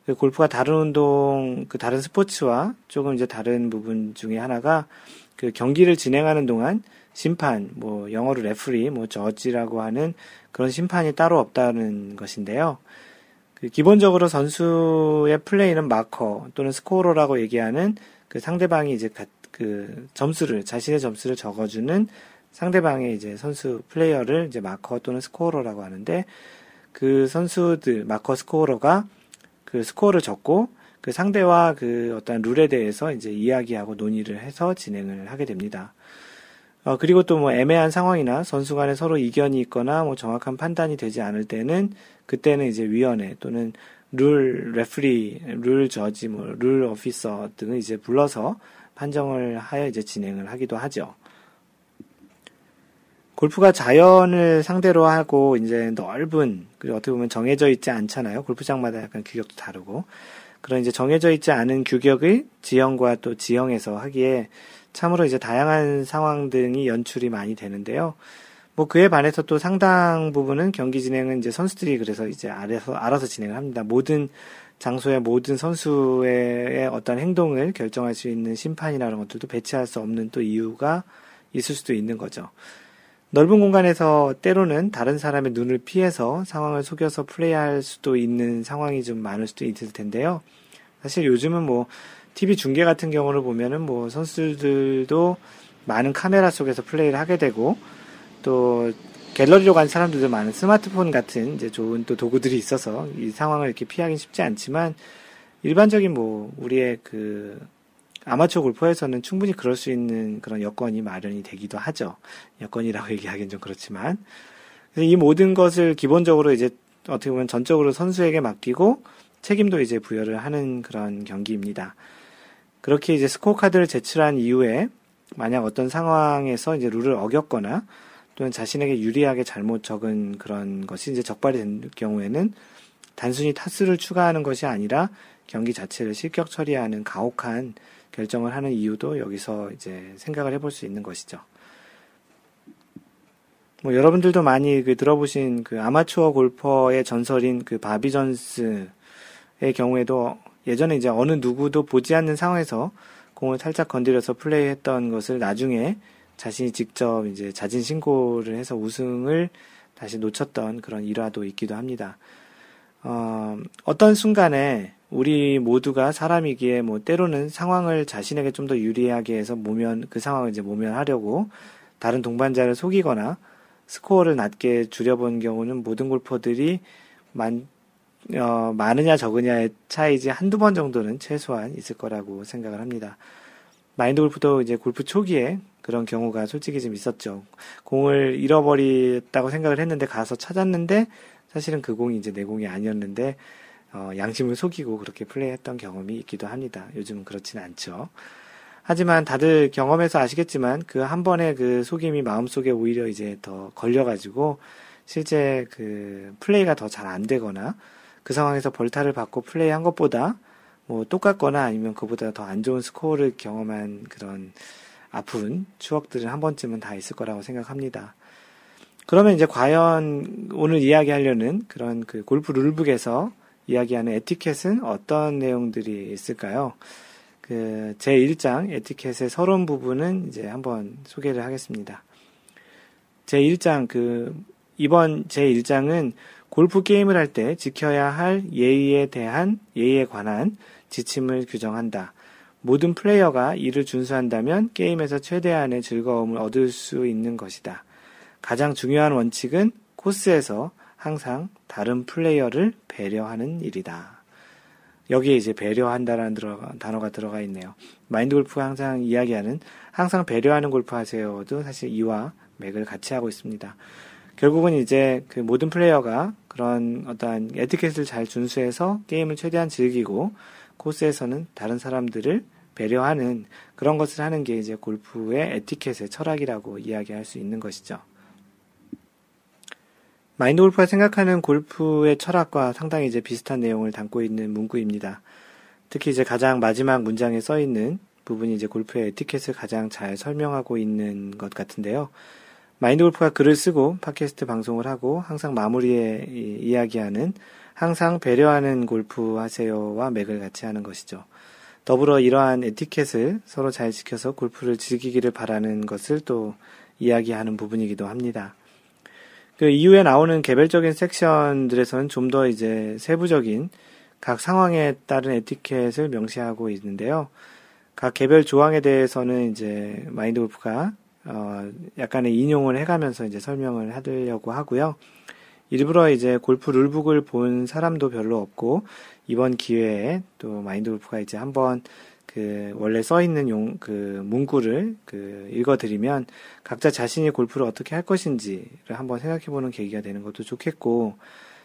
그 골프가 다른 운동, 그 다른 스포츠와 조금 이제 다른 부분 중에 하나가 그 경기를 진행하는 동안 심판, 뭐 영어로 레프리, 뭐 저지라고 하는 그런 심판이 따로 없다는 것인데요. 그 기본적으로 선수의 플레이는 마커 또는 scorer라고 얘기하는 그 상대방이 이제 그 점수를 자신의 점수를 적어주는 상대방의 이제 선수 플레이어를 이제 마커 또는 scorer라고 하는데 그 선수들 marker scorer가 그 스코어를 적고 그 상대와 그 어떤 룰에 대해서 이제 이야기하고 논의를 해서 진행을 하게 됩니다. 어, 그리고 또 뭐 애매한 상황이나 선수 간에 서로 이견이 있거나 뭐 정확한 판단이 되지 않을 때는 그때는 이제 위원회 또는 rule referee, rule judge, 뭐 rule officer 등을 이제 불러서 판정을 하여 이제 진행을 하기도 하죠. 골프가 자연을 상대로 하고 이제 넓은 그리고 어떻게 보면 정해져 있지 않잖아요. 골프장마다 약간 규격도 다르고 그런 이제 정해져 있지 않은 규격의 지형과 또 지형에서 하기에 참으로 이제 다양한 상황 등이 연출이 많이 되는데요. 뭐 그에 반해서 또 상당 부분은 경기 진행은 이제 선수들이 그래서 이제 알아서 알아서 진행을 합니다. 모든 장소의 모든 선수의 어떤 행동을 결정할 수 있는 심판이나 그런 것들도 배치할 수 없는 또 이유가 있을 수도 있는 거죠. 넓은 공간에서 때로는 다른 사람의 눈을 피해서 상황을 속여서 플레이할 수도 있는 상황이 좀 많을 수도 있을 텐데요. 사실 요즘은 뭐 TV 중계 같은 경우를 보면은 뭐 선수들도 많은 카메라 속에서 플레이를 하게 되고 또 갤러리로 간 사람들도 많은 스마트폰 같은 이제 좋은 또 도구들이 있어서 이 상황을 이렇게 피하기 쉽지 않지만 일반적인 뭐 우리의 그 아마추어 골퍼에서는 충분히 그럴 수 있는 그런 여건이 마련이 되기도 하죠. 여건이라고 얘기하기는 좀 그렇지만. 이 모든 것을 기본적으로 이제 어떻게 보면 전적으로 선수에게 맡기고 책임도 이제 부여를 하는 그런 경기입니다. 그렇게 이제 스코어 카드를 제출한 이후에 만약 어떤 상황에서 이제 룰을 어겼거나 또는 자신에게 유리하게 잘못 적은 그런 것이 이제 적발이 된 경우에는 단순히 타수를 추가하는 것이 아니라 경기 자체를 실격 처리하는 가혹한 결정을 하는 이유도 여기서 이제 생각을 해볼 수 있는 것이죠. 뭐 여러분들도 많이 그 들어보신 그 아마추어 골퍼의 전설인 그 바비 존스의 경우에도 예전에 이제 어느 누구도 보지 않는 상황에서 공을 살짝 건드려서 플레이했던 것을 나중에 자신이 직접 이제 자진 신고를 해서 우승을 다시 놓쳤던 그런 일화도 있기도 합니다. 어, 어떤 순간에 우리 모두가 사람이기에 뭐 때로는 상황을 자신에게 좀 더 유리하게 해서 모면 그 상황을 이제 모면하려고 다른 동반자를 속이거나 스코어를 낮게 줄여본 경우는 모든 골퍼들이 많, 어, 많으냐 적으냐의 차이지 한두 번 정도는 최소한 있을 거라고 생각을 합니다. 마인드 골프도 이제 골프 초기에 그런 경우가 솔직히 좀 있었죠. 공을 잃어버렸다고 생각을 했는데 가서 찾았는데 사실은 그 공이 이제 내 공이 아니었는데 어, 양심을 속이고 그렇게 플레이했던 경험이 있기도 합니다. 요즘은 그렇지는 않죠. 하지만 다들 경험해서 아시겠지만 그 한 번의 그 속임이 마음속에 오히려 이제 더 걸려가지고 실제 그 플레이가 더 잘 안 되거나 그 상황에서 벌타를 받고 플레이한 것보다 뭐 똑같거나 아니면 그보다 더 안 좋은 스코어를 경험한 그런 아픈 추억들은 한 번쯤은 다 있을 거라고 생각합니다. 그러면 이제 과연 오늘 이야기하려는 그런 그 골프 rule book에서 이야기하는 에티켓은 어떤 내용들이 있을까요? 그 제 1장 에티켓의 서론 부분은 이제 한번 소개를 하겠습니다. 제 1장 그 이번 제 1장은 골프 게임을 할 때 지켜야 할 예의에 대한 예의에 관한 지침을 규정한다. 모든 플레이어가 이를 준수한다면 게임에서 최대한의 즐거움을 얻을 수 있는 것이다. 가장 중요한 원칙은 코스에서 항상 다른 플레이어를 배려하는 일이다. 여기에 이제 배려한다라는 단어가 들어가 있네요. 마인드 골프가 항상 이야기하는 항상 배려하는 골프 하세요도 사실 이와 맥을 같이 하고 있습니다. 결국은 이제 그 모든 플레이어가 그런 어떠한 에티켓을 잘 준수해서 게임을 최대한 즐기고 코스에서는 다른 사람들을 배려하는 그런 것을 하는 게 이제 골프의 에티켓의 철학이라고 이야기할 수 있는 것이죠. 마인드 골프가 생각하는 골프의 철학과 상당히 이제 비슷한 내용을 담고 있는 문구입니다. 특히 이제 가장 마지막 문장에 써 있는 부분이 이제 골프의 에티켓을 가장 잘 설명하고 있는 것 같은데요. 마인드 골프가 글을 쓰고 팟캐스트 방송을 하고 항상 마무리에 이야기하는 항상 배려하는 골프 하세요와 맥을 같이 하는 것이죠. 더불어 이러한 에티켓을 서로 잘 지켜서 골프를 즐기기를 바라는 것을 또 이야기하는 부분이기도 합니다. 그 이후에 나오는 개별적인 섹션들에서는 좀 더 이제 세부적인 각 상황에 따른 에티켓을 명시하고 있는데요. 각 개별 조항에 대해서는 이제 마인드 골프가 어, 약간의 인용을 해가면서 이제 설명을 하려고 하고요. 일부러 이제 골프 룰북을 본 사람도 별로 없고, 이번 기회에 또 마인드 골프가 이제 한번 그 원래 써 있는 용, 그 문구를 그 읽어드리면 각자 자신이 골프를 어떻게 할 것인지를 한번 생각해 보는 계기가 되는 것도 좋겠고,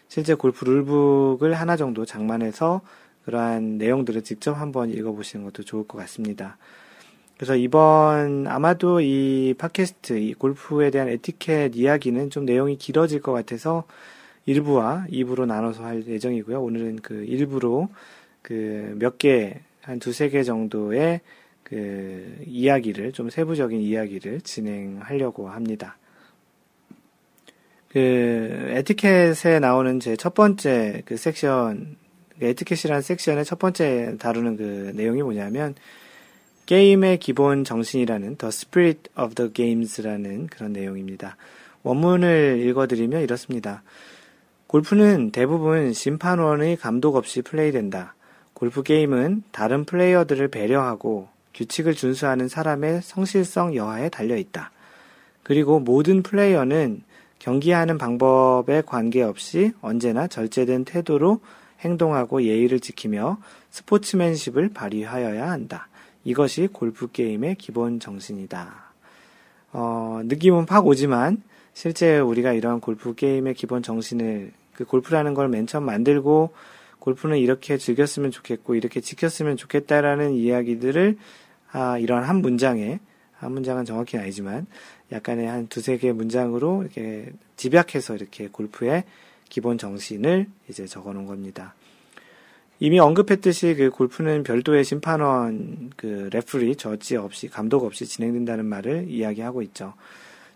실제 골프 룰북을 하나 정도 장만해서 그러한 내용들을 직접 한번 읽어보시는 것도 좋을 것 같습니다. 그래서 이번 아마도 이 팟캐스트, 이 골프에 대한 에티켓 이야기는 좀 내용이 길어질 것 같아서 1부와 2부로 나눠서 할 예정이고요. 오늘은 그 1부로 그 몇 개, 한 두세 개 정도의 그 이야기를, 좀 세부적인 이야기를 진행하려고 합니다. 그 에티켓에 나오는 제 첫 번째 그 섹션 에티켓이라는 섹션의 첫 번째 다루는 그 내용이 뭐냐면 게임의 기본 정신이라는 The Spirit of the Games라는 그런 내용입니다. 원문을 읽어드리면 이렇습니다. 골프는 대부분 심판원의 감독 없이 플레이된다. 골프 게임은 다른 플레이어들을 배려하고 규칙을 준수하는 사람의 성실성 여하에 달려 있다. 그리고 모든 플레이어는 경기하는 방법에 관계없이 언제나 절제된 태도로 행동하고 예의를 지키며 스포츠맨십을 발휘하여야 한다. 이것이 골프 게임의 기본 정신이다. 어, 느낌은 팍 오지만 실제 우리가 이런 골프 게임의 기본 정신을 그 골프라는 걸 맨 처음 만들고 골프는 이렇게 즐겼으면 좋겠고 이렇게 지켰으면 좋겠다라는 이야기들을 아, 이런 한 문장에 한 문장은 정확히는 아니지만 약간의 한 두세 개 문장으로 이렇게 집약해서 이렇게 골프의 기본 정신을 이제 적어 놓은 겁니다. 이미 언급했듯이 그 골프는 별도의 심판원, 그 레프리, 저지 없이, 감독 없이 진행된다는 말을 이야기하고 있죠.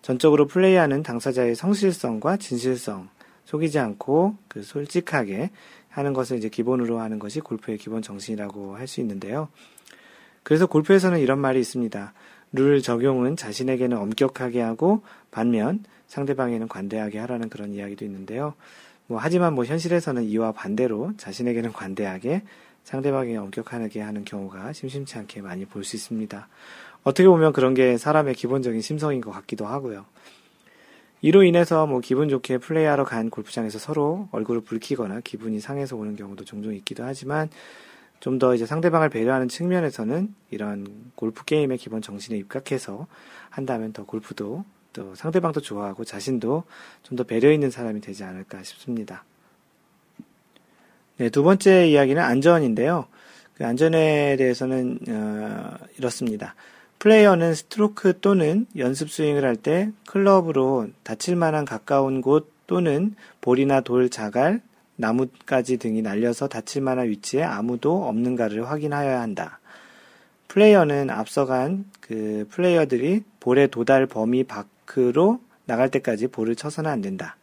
전적으로 플레이하는 당사자의 성실성과 진실성, 속이지 않고 그 솔직하게 하는 것을 이제 기본으로 하는 것이 골프의 기본 정신이라고 할 수 있는데요. 그래서 골프에서는 이런 말이 있습니다. 룰 적용은 자신에게는 엄격하게 하고 반면 상대방에는 관대하게 하라는 그런 이야기도 있는데요. 뭐 하지만 뭐 현실에서는 이와 반대로 자신에게는 관대하게 상대방에게 엄격하게 하는 경우가 심심치 않게 많이 볼 수 있습니다. 어떻게 보면 그런 게 사람의 기본적인 심성인 것 같기도 하고요. 이로 인해서 뭐 기분 좋게 플레이하러 간 골프장에서 서로 얼굴을 붉히거나 기분이 상해서 오는 경우도 종종 있기도 하지만 좀 더 이제 상대방을 배려하는 측면에서는 이런 골프 게임의 기본 정신에 입각해서 한다면 더 골프도 또 상대방도 좋아하고 자신도 좀 더 배려 있는 사람이 되지 않을까 싶습니다. 네, 두 번째 이야기는 안전인데요. 그 안전에 대해서는 어, 이렇습니다. 플레이어는 스트로크 또는 연습 스윙을 할 때 클럽으로 다칠 만한 가까운 곳 또는 볼이나 돌, 자갈, 나뭇가지 등이 날려서 다칠 만한 위치에 아무도 없는가를 확인하여야 한다. 플레이어는 앞서간 그 플레이어들이 볼의 도달 범위 밖으로 나갈 때까지 볼을 쳐서는 안 된다.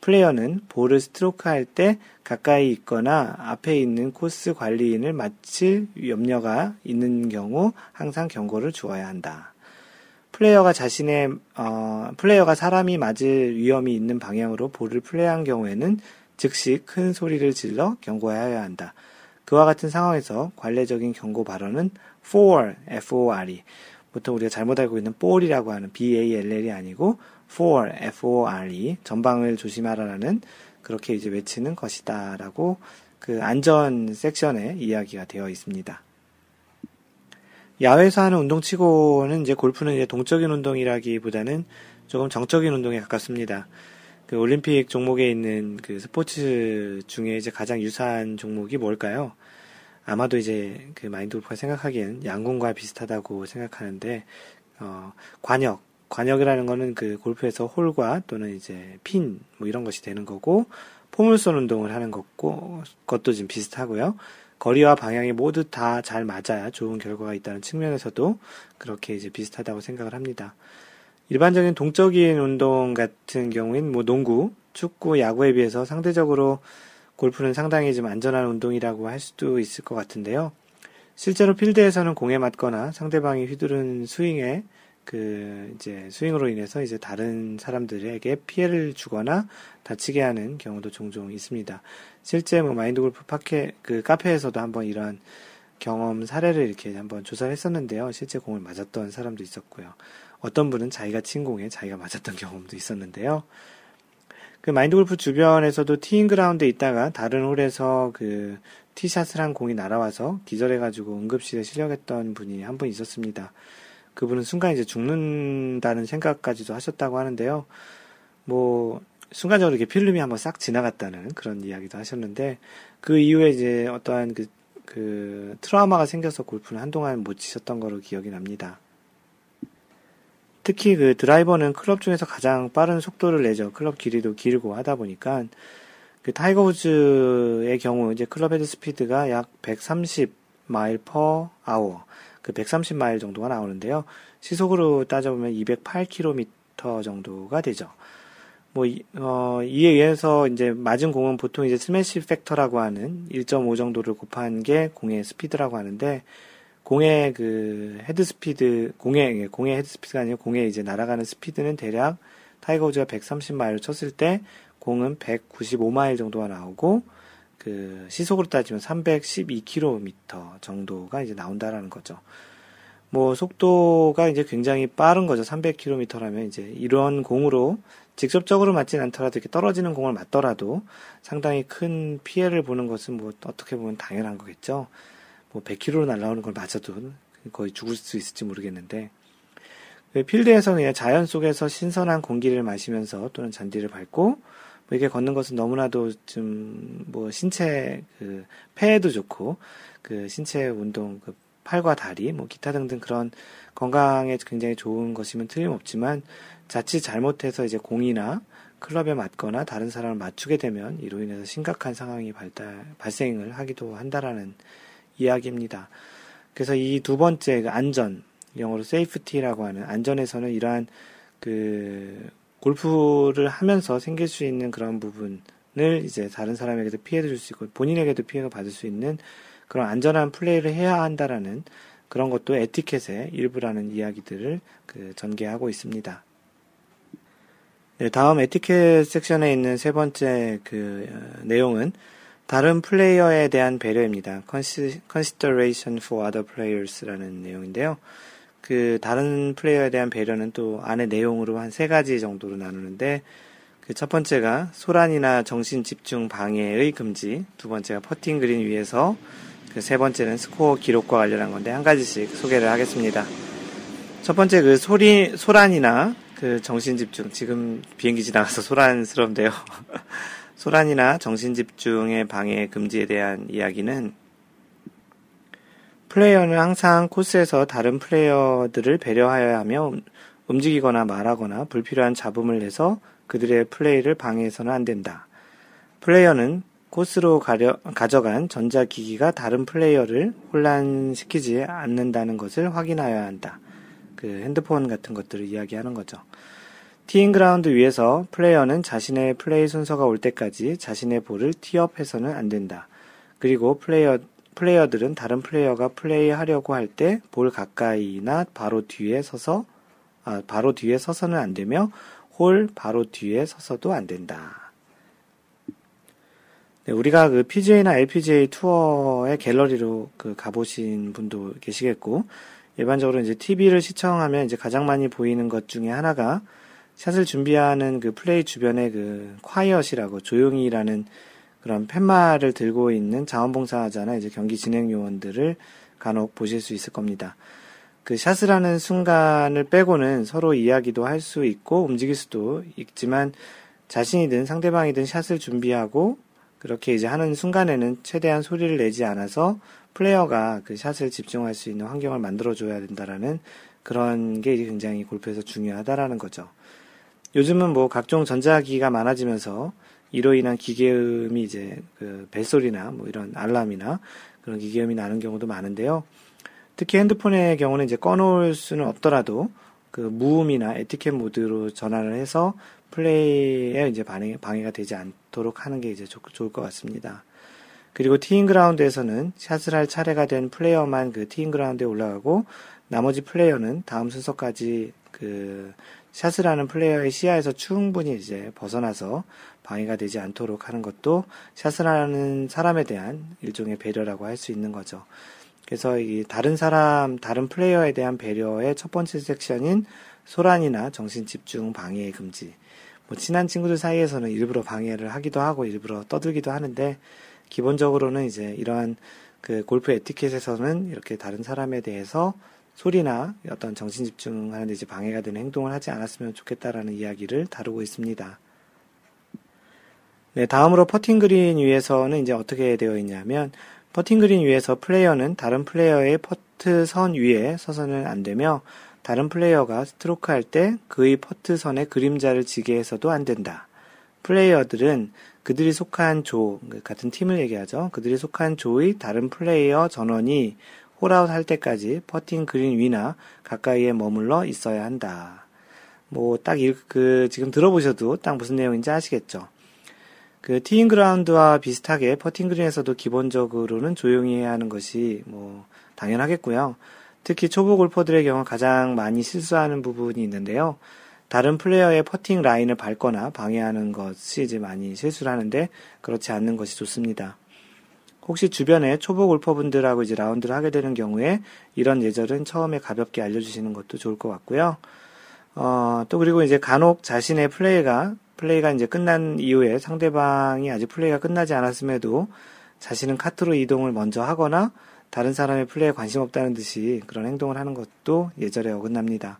플레이어는 볼을 스트로크 할 때 가까이 있거나 앞에 있는 코스 관리인을 맞힐 염려가 있는 경우 항상 경고를 주어야 한다. 플레이어가 자신의 어, 플레이어가 사람이 맞을 위험이 있는 방향으로 볼을 플레이한 경우에는 즉시 큰 소리를 질러 경고해야 한다. 그와 같은 상황에서 관례적인 경고 발언은 for, f-o-r-e. 보통 우리가 잘못 알고 있는 볼이라고 하는 b-a-l-l이 아니고 for, f-o-r-e. 전방을 조심하라라는 그렇게 이제 외치는 것이다라고 그 안전 섹션에 이야기가 되어 있습니다. 야외에서 하는 운동치고는 이제 골프는 이제 동적인 운동이라기보다는 조금 정적인 운동에 가깝습니다. 그 올림픽 종목에 있는 그 스포츠 중에 이제 가장 유사한 종목이 뭘까요? 아마도 이제 그 마인드 골프가 생각하기엔 양궁과 비슷하다고 생각하는데 어, 관역 관역이라는 거는 그 골프에서 홀과 또는 이제 핀 뭐 이런 것이 되는 거고 포물선 운동을 하는 것고 것도 좀 비슷하고요. 거리와 방향이 모두 다 잘 맞아야 좋은 결과가 있다는 측면에서도 그렇게 이제 비슷하다고 생각을 합니다. 일반적인 동적인 운동 같은 경우엔 뭐 농구, 축구, 야구에 비해서 상대적으로 골프는 상당히 좀 안전한 운동이라고 할 수도 있을 것 같은데요. 실제로 필드에서는 공에 맞거나 상대방이 휘두른 스윙에 그 이제 스윙으로 인해서 이제 다른 사람들에게 피해를 주거나 다치게 하는 경우도 종종 있습니다. 실제 뭐 마인드 골프 파케 그 카페에서도 한번 이런 경험 사례를 이렇게 한번 조사를 했었는데요. 실제 공을 맞았던 사람도 있었고요. 어떤 분은 자기가 친 공에 자기가 맞았던 경험도 있었는데요. 그 마인드 골프 주변에서도 티인 그라운드에 있다가 다른 홀에서 그 티샷을 한 공이 날아와서 기절해가지고 응급실에 실려갔던 분이 한 분 있었습니다. 그분은 순간 이제 죽는다는 생각까지도 하셨다고 하는데요. 뭐, 순간적으로 이렇게 필름이 한번 싹 지나갔다는 그런 이야기도 하셨는데, 그 이후에 이제 어떠한 그, 그, 트라우마가 생겨서 골프는 한동안 못 치셨던 거로 기억이 납니다. 특히 그 드라이버는 클럽 중에서 가장 빠른 속도를 내죠. 클럽 길이도 길고 하다 보니까 그 타이거 우즈의 경우 이제 club head speed가 약 130 mile per hour 그 130 마일 정도가 나오는데요. 시속으로 따져보면 208km 정도가 되죠. 뭐, 어, 이에 의해서 이제 맞은 공은 보통 이제 smash factor라고 하는 1.5 정도를 곱한 게 공의 스피드라고 하는데, 공의 그 head speed, 공의, 공의 head speed가 아니고 공의 이제 날아가는 스피드는 대략 타이거 우즈가 130마일을 쳤을 때 공은 195마일 정도가 나오고, 그 시속으로 따지면 312km 정도가 이제 나온다라는 거죠. 뭐 속도가 이제 굉장히 빠른 거죠. 300km라면 이제 이런 공으로 직접적으로 맞진 않더라도 이렇게 떨어지는 공을 맞더라도 상당히 큰 피해를 보는 것은 뭐 어떻게 보면 당연한 거겠죠. 뭐 100km로 날아오는 걸 맞아도 거의 죽을 수 있을지 모르겠는데 그 필드에서 그냥 자연 속에서 신선한 공기를 마시면서 또는 잔디를 밟고 뭐 이렇게 걷는 것은 너무나도 좀 뭐 신체 그 폐에도 좋고 그 신체 운동 그 팔과 다리 뭐 기타 등등 그런 건강에 굉장히 좋은 것이면 틀림없지만 자칫 잘못해서 이제 공이나 클럽에 맞거나 다른 사람을 맞추게 되면 이로 인해서 심각한 상황이 발달, 발생을 하기도 한다라는 이야기입니다. 그래서 이 두 번째 그 안전, 영어로 safety라고 하는 안전에서는 이러한 그 골프를 하면서 생길 수 있는 그런 부분을 이제 다른 사람에게도 피해를 줄 수 있고 본인에게도 피해가 받을 수 있는 그런 안전한 플레이를 해야 한다라는 그런 것도 에티켓의 일부라는 이야기들을 그 전개하고 있습니다. 네, 다음 에티켓 섹션에 있는 세 번째 그 어, 내용은 다른 플레이어에 대한 배려입니다. Consideration for other players라는 내용인데요. 그 다른 플레이어에 대한 배려는 또 안의 내용으로 한 세 가지 정도로 나누는데 그 첫 번째가 소란이나 정신 집중 방해의 금지, 두 번째가 퍼팅 그린 위에서 그 세 번째는 스코어 기록과 관련한 건데 한 가지씩 소개를 하겠습니다. 첫 번째 그 소리 소란이나 그 정신 집중 지금 비행기 지나가서 소란스러운데요. 소란이나 정신 집중의 방해 금지에 대한 이야기는 플레이어는 항상 코스에서 다른 플레이어들을 배려하여야 하며 움직이거나 말하거나 불필요한 잡음을 내서 그들의 플레이를 방해해서는 안 된다. 플레이어는 코스로 가려, 가져간 전자기기가 다른 플레이어를 혼란시키지 않는다는 것을 확인하여야 한다. 그 핸드폰 같은 것들을 이야기하는 거죠. 티잉 그라운드 위에서 플레이어는 자신의 플레이 순서가 올 때까지 자신의 볼을 티업해서는 안 된다. 그리고 플레이어, 플레이어들은 다른 플레이어가 플레이하려고 할 때 볼 가까이나 바로 뒤에 서서, 아, 바로 뒤에 서서는 안 되며 홀 바로 뒤에 서서도 안 된다. 네, 우리가 그 PGA나 LPGA 투어의 갤러리로 그 가보신 분도 계시겠고, 일반적으로 이제 TV를 시청하면 이제 가장 많이 보이는 것 중에 하나가 샷을 준비하는 그 플레이 주변에 그 콰이엇이라고 조용히라는 그런 팻말을 들고 있는 자원봉사자나 이제 경기 진행 요원들을 간혹 보실 수 있을 겁니다. 그 샷을 하는 순간을 빼고는 서로 이야기도 할 수 있고 움직일 수도 있지만 자신이든 상대방이든 샷을 준비하고 그렇게 이제 하는 순간에는 최대한 소리를 내지 않아서 플레이어가 그 샷을 집중할 수 있는 환경을 만들어줘야 된다라는 그런 게 굉장히 골프에서 중요하다라는 거죠. 요즘은 뭐 각종 전자기기가 많아지면서 이로 인한 기계음이 이제 그 벨소리나 뭐 이런 알람이나 그런 기계음이 나는 경우도 많은데요. 특히 핸드폰의 경우는 이제 꺼놓을 수는 없더라도 그 무음이나 에티켓 모드로 전환을 해서 플레이에 이제 방해, 방해가 되지 않도록 하는 게 이제 좋, 좋을 것 같습니다. 그리고 티잉 그라운드에서는 샷을 할 차례가 된 플레이어만 그 티잉 그라운드에 올라가고 나머지 플레이어는 다음 순서까지 그 샷을 하는 플레이어의 시야에서 충분히 이제 벗어나서 방해가 되지 않도록 하는 것도 샷을 하는 사람에 대한 일종의 배려라고 할 수 있는 거죠. 그래서 이 다른 사람, 다른 플레이어에 대한 배려의 첫 번째 섹션인 소란이나 정신 집중 방해 금지. 뭐 친한 친구들 사이에서는 일부러 방해를 하기도 하고 일부러 떠들기도 하는데 기본적으로는 이제 이러한 그 골프 에티켓에서는 이렇게 다른 사람에 대해서 소리나 어떤 정신 집중하는 데 방해가 되는 행동을 하지 않았으면 좋겠다라는 이야기를 다루고 있습니다. 네, 다음으로 퍼팅 그린 위에서는 이제 어떻게 되어 있냐면 퍼팅 그린 위에서 플레이어는 다른 플레이어의 퍼트 선 위에 서서는 안 되며 다른 플레이어가 스트로크 할 때 그의 퍼트 선에 그림자를 지게 해서도 안 된다. 플레이어들은 그들이 속한 조, 같은 팀을 얘기하죠. 그들이 속한 조의 다른 플레이어 전원이 홀아웃 할 때까지 퍼팅 그린 위나 가까이에 머물러 있어야 한다. 뭐, 딱, 그, 지금 들어보셔도 딱 무슨 내용인지 아시겠죠? 그, 티잉 그라운드와 비슷하게 퍼팅 그린에서도 기본적으로는 조용히 해야 하는 것이 뭐, 당연하겠고요. 특히 초보 골퍼들의 경우 가장 많이 실수하는 부분이 있는데요. 다른 플레이어의 퍼팅 라인을 밟거나 방해하는 것이 이제 많이 실수를 하는데 그렇지 않는 것이 좋습니다. 혹시 주변에 초보 골퍼분들하고 이제 라운드를 하게 되는 경우에 이런 예절은 처음에 가볍게 알려주시는 것도 좋을 것 같고요. 어, 또 그리고 이제 간혹 자신의 플레이가, 플레이가 이제 끝난 이후에 상대방이 아직 플레이가 끝나지 않았음에도 자신은 카트로 이동을 먼저 하거나 다른 사람의 플레이에 관심 없다는 듯이 그런 행동을 하는 것도 예절에 어긋납니다.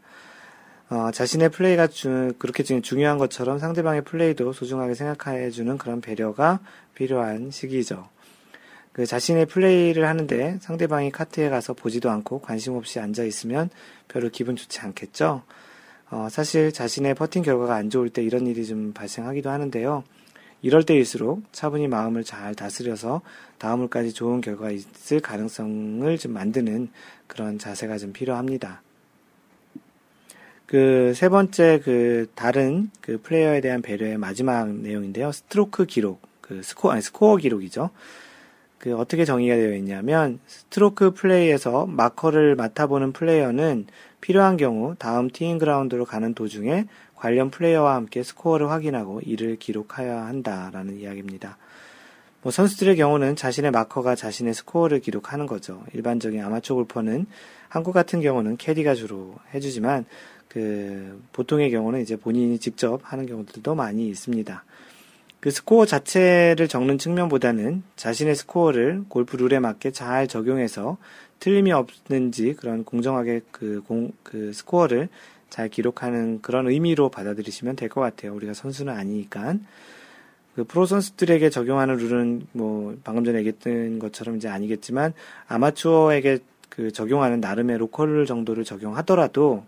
어, 자신의 플레이가 주, 그렇게 중요한 것처럼 상대방의 플레이도 소중하게 생각해주는 그런 배려가 필요한 시기죠. 그 자신의 플레이를 하는데 상대방이 카트에 가서 보지도 않고 관심 없이 앉아 있으면 별로 기분 좋지 않겠죠. 어, 사실 자신의 퍼팅 결과가 안 좋을 때 이런 일이 좀 발생하기도 하는데요. 이럴 때일수록 차분히 마음을 잘 다스려서 다음 홀까지 좋은 결과가 있을 가능성을 좀 만드는 그런 자세가 좀 필요합니다. 그 세 번째 그 다른 그 플레이어에 대한 배려의 마지막 내용인데요. 스트로크 기록, 그 스코어 아니 스코어 기록이죠. 그 어떻게 정의가 되어 있냐면 스트로크 플레이에서 마커를 맡아보는 플레이어는 필요한 경우 다음 티잉 그라운드로 가는 도중에 관련 플레이어와 함께 스코어를 확인하고 이를 기록하여야 한다라는 이야기입니다. 뭐 선수들의 경우는 자신의 마커가 자신의 스코어를 기록하는 거죠. 일반적인 아마추어 골퍼는 한국 같은 경우는 캐디가 주로 해주지만 그 보통의 경우는 이제 본인이 직접 하는 경우들도 많이 있습니다. 그 스코어 자체를 적는 측면보다는 자신의 스코어를 골프 룰에 맞게 잘 적용해서 틀림이 없는지 그런 공정하게 그, 공, 그 스코어를 잘 기록하는 그런 의미로 받아들이시면 될 것 같아요. 우리가 선수는 아니니까. 그 프로 선수들에게 적용하는 룰은 뭐 방금 전에 얘기했던 것처럼 이제 아니겠지만 아마추어에게 그 적용하는 나름의 로컬 룰 정도를 적용하더라도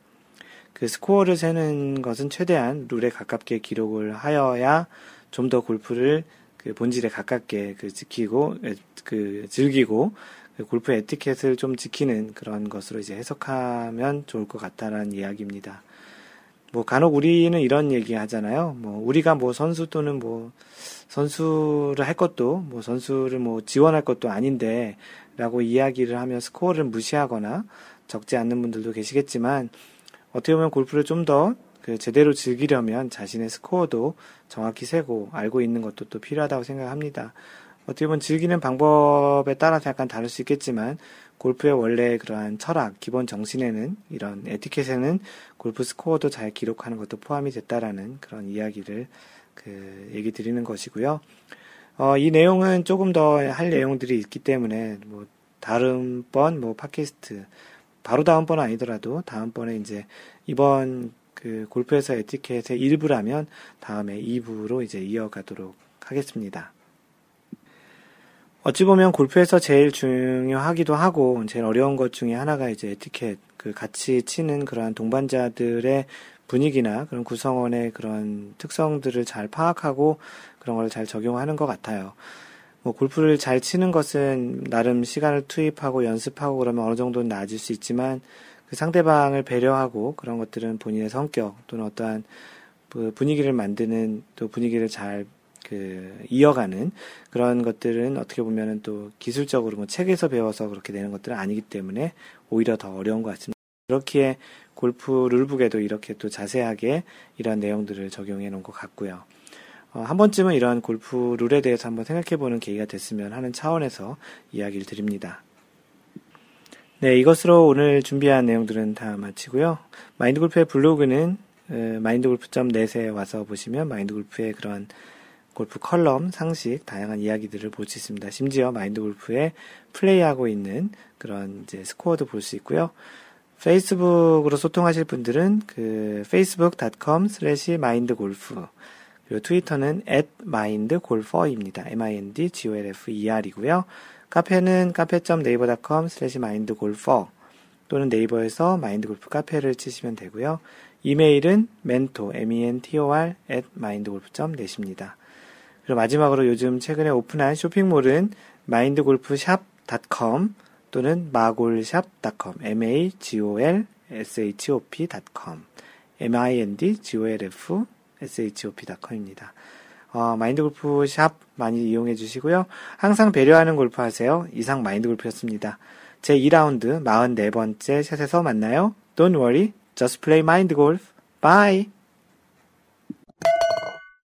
그 스코어를 세는 것은 최대한 룰에 가깝게 기록을 하여야 좀 더 골프를 그 본질에 가깝게 그 지키고 그 즐기고 그 골프 에티켓을 좀 지키는 그런 것으로 이제 해석하면 좋을 것 같다라는 이야기입니다. 뭐 간혹 우리는 이런 얘기 하잖아요. 뭐 우리가 뭐 선수 또는 뭐 선수를 할 것도 뭐 선수를 뭐 지원할 것도 아닌데라고 이야기를 하며 스코어를 무시하거나 적지 않는 분들도 계시겠지만 어떻게 보면 골프를 좀 더 그 제대로 즐기려면 자신의 스코어도 정확히 세고 알고 있는 것도 또 필요하다고 생각합니다. 어떻게 보면 즐기는 방법에 따라서 약간 다를 수 있겠지만 골프의 원래 그러한 철학, 기본 정신에는 이런 에티켓에는 골프 스코어도 잘 기록하는 것도 포함이 됐다라는 그런 이야기를 그 얘기 드리는 것이고요. 어, 이 내용은 조금 더 할 내용들이 있기 때문에 뭐 다른 번뭐 팟캐스트 바로 다음번 아니더라도 다음번에 이제 이번 그 골프에서 에티켓의 일부라면 다음에 2부로 이제 이어가도록 하겠습니다. 어찌 보면 골프에서 제일 중요하기도 하고 제일 어려운 것 중에 하나가 이제 에티켓 그 같이 치는 그러한 동반자들의 분위기나 그런 구성원의 그런 특성들을 잘 파악하고 그런 걸 잘 적용하는 것 같아요. 뭐 골프를 잘 치는 것은 나름 시간을 투입하고 연습하고 그러면 어느 정도는 나아질 수 있지만 그 상대방을 배려하고 그런 것들은 본인의 성격 또는 어떠한 그 분위기를 만드는 또 분위기를 잘 그 이어가는 그런 것들은 어떻게 보면은 또 기술적으로 뭐 책에서 배워서 그렇게 되는 것들은 아니기 때문에 오히려 더 어려운 것 같습니다. 그렇기에 골프 룰북에도 이렇게 또 자세하게 이런 내용들을 적용해 놓은 것 같고요. 어, 한 번쯤은 이러한 골프 룰에 대해서 한번 생각해 보는 계기가 됐으면 하는 차원에서 이야기를 드립니다. 네, 이것으로 오늘 준비한 내용들은 다 마치고요. 마인드골프의 블로그는 마인드골프.net에 와서 보시면 마인드골프의 그런 골프 컬럼, 상식, 다양한 이야기들을 볼 수 있습니다. 심지어 마인드골프에 플레이하고 있는 그런 이제 스코어도 볼 수 있고요. 페이스북으로 소통하실 분들은 그 facebook.com slash mindgolf 그리고 트위터는 at mindgolfer입니다. m-i-n-d-g-o-l-f-e-r이고요. 카페는 카페.naver.com slash mindgolfer 또는 네이버에서 마인드골프 카페를 치시면 되고요. 이메일은 mentor, m-e-n-t-o-r at mindgolf.net입니다. 그리고 마지막으로 요즘 최근에 오픈한 쇼핑몰은 mindgolfshop.com 또는 magolshop.com, m-a-g-o-l-s-h-o-p.com mindgolf shop.com입니다. 어, 마인드 골프 샵 많이 이용해 주시고요. 항상 배려하는 골프 하세요. 이상 마인드 골프였습니다. 제 2라운드 44번째 샷에서 만나요. Don't worry, just play mind golf. Bye!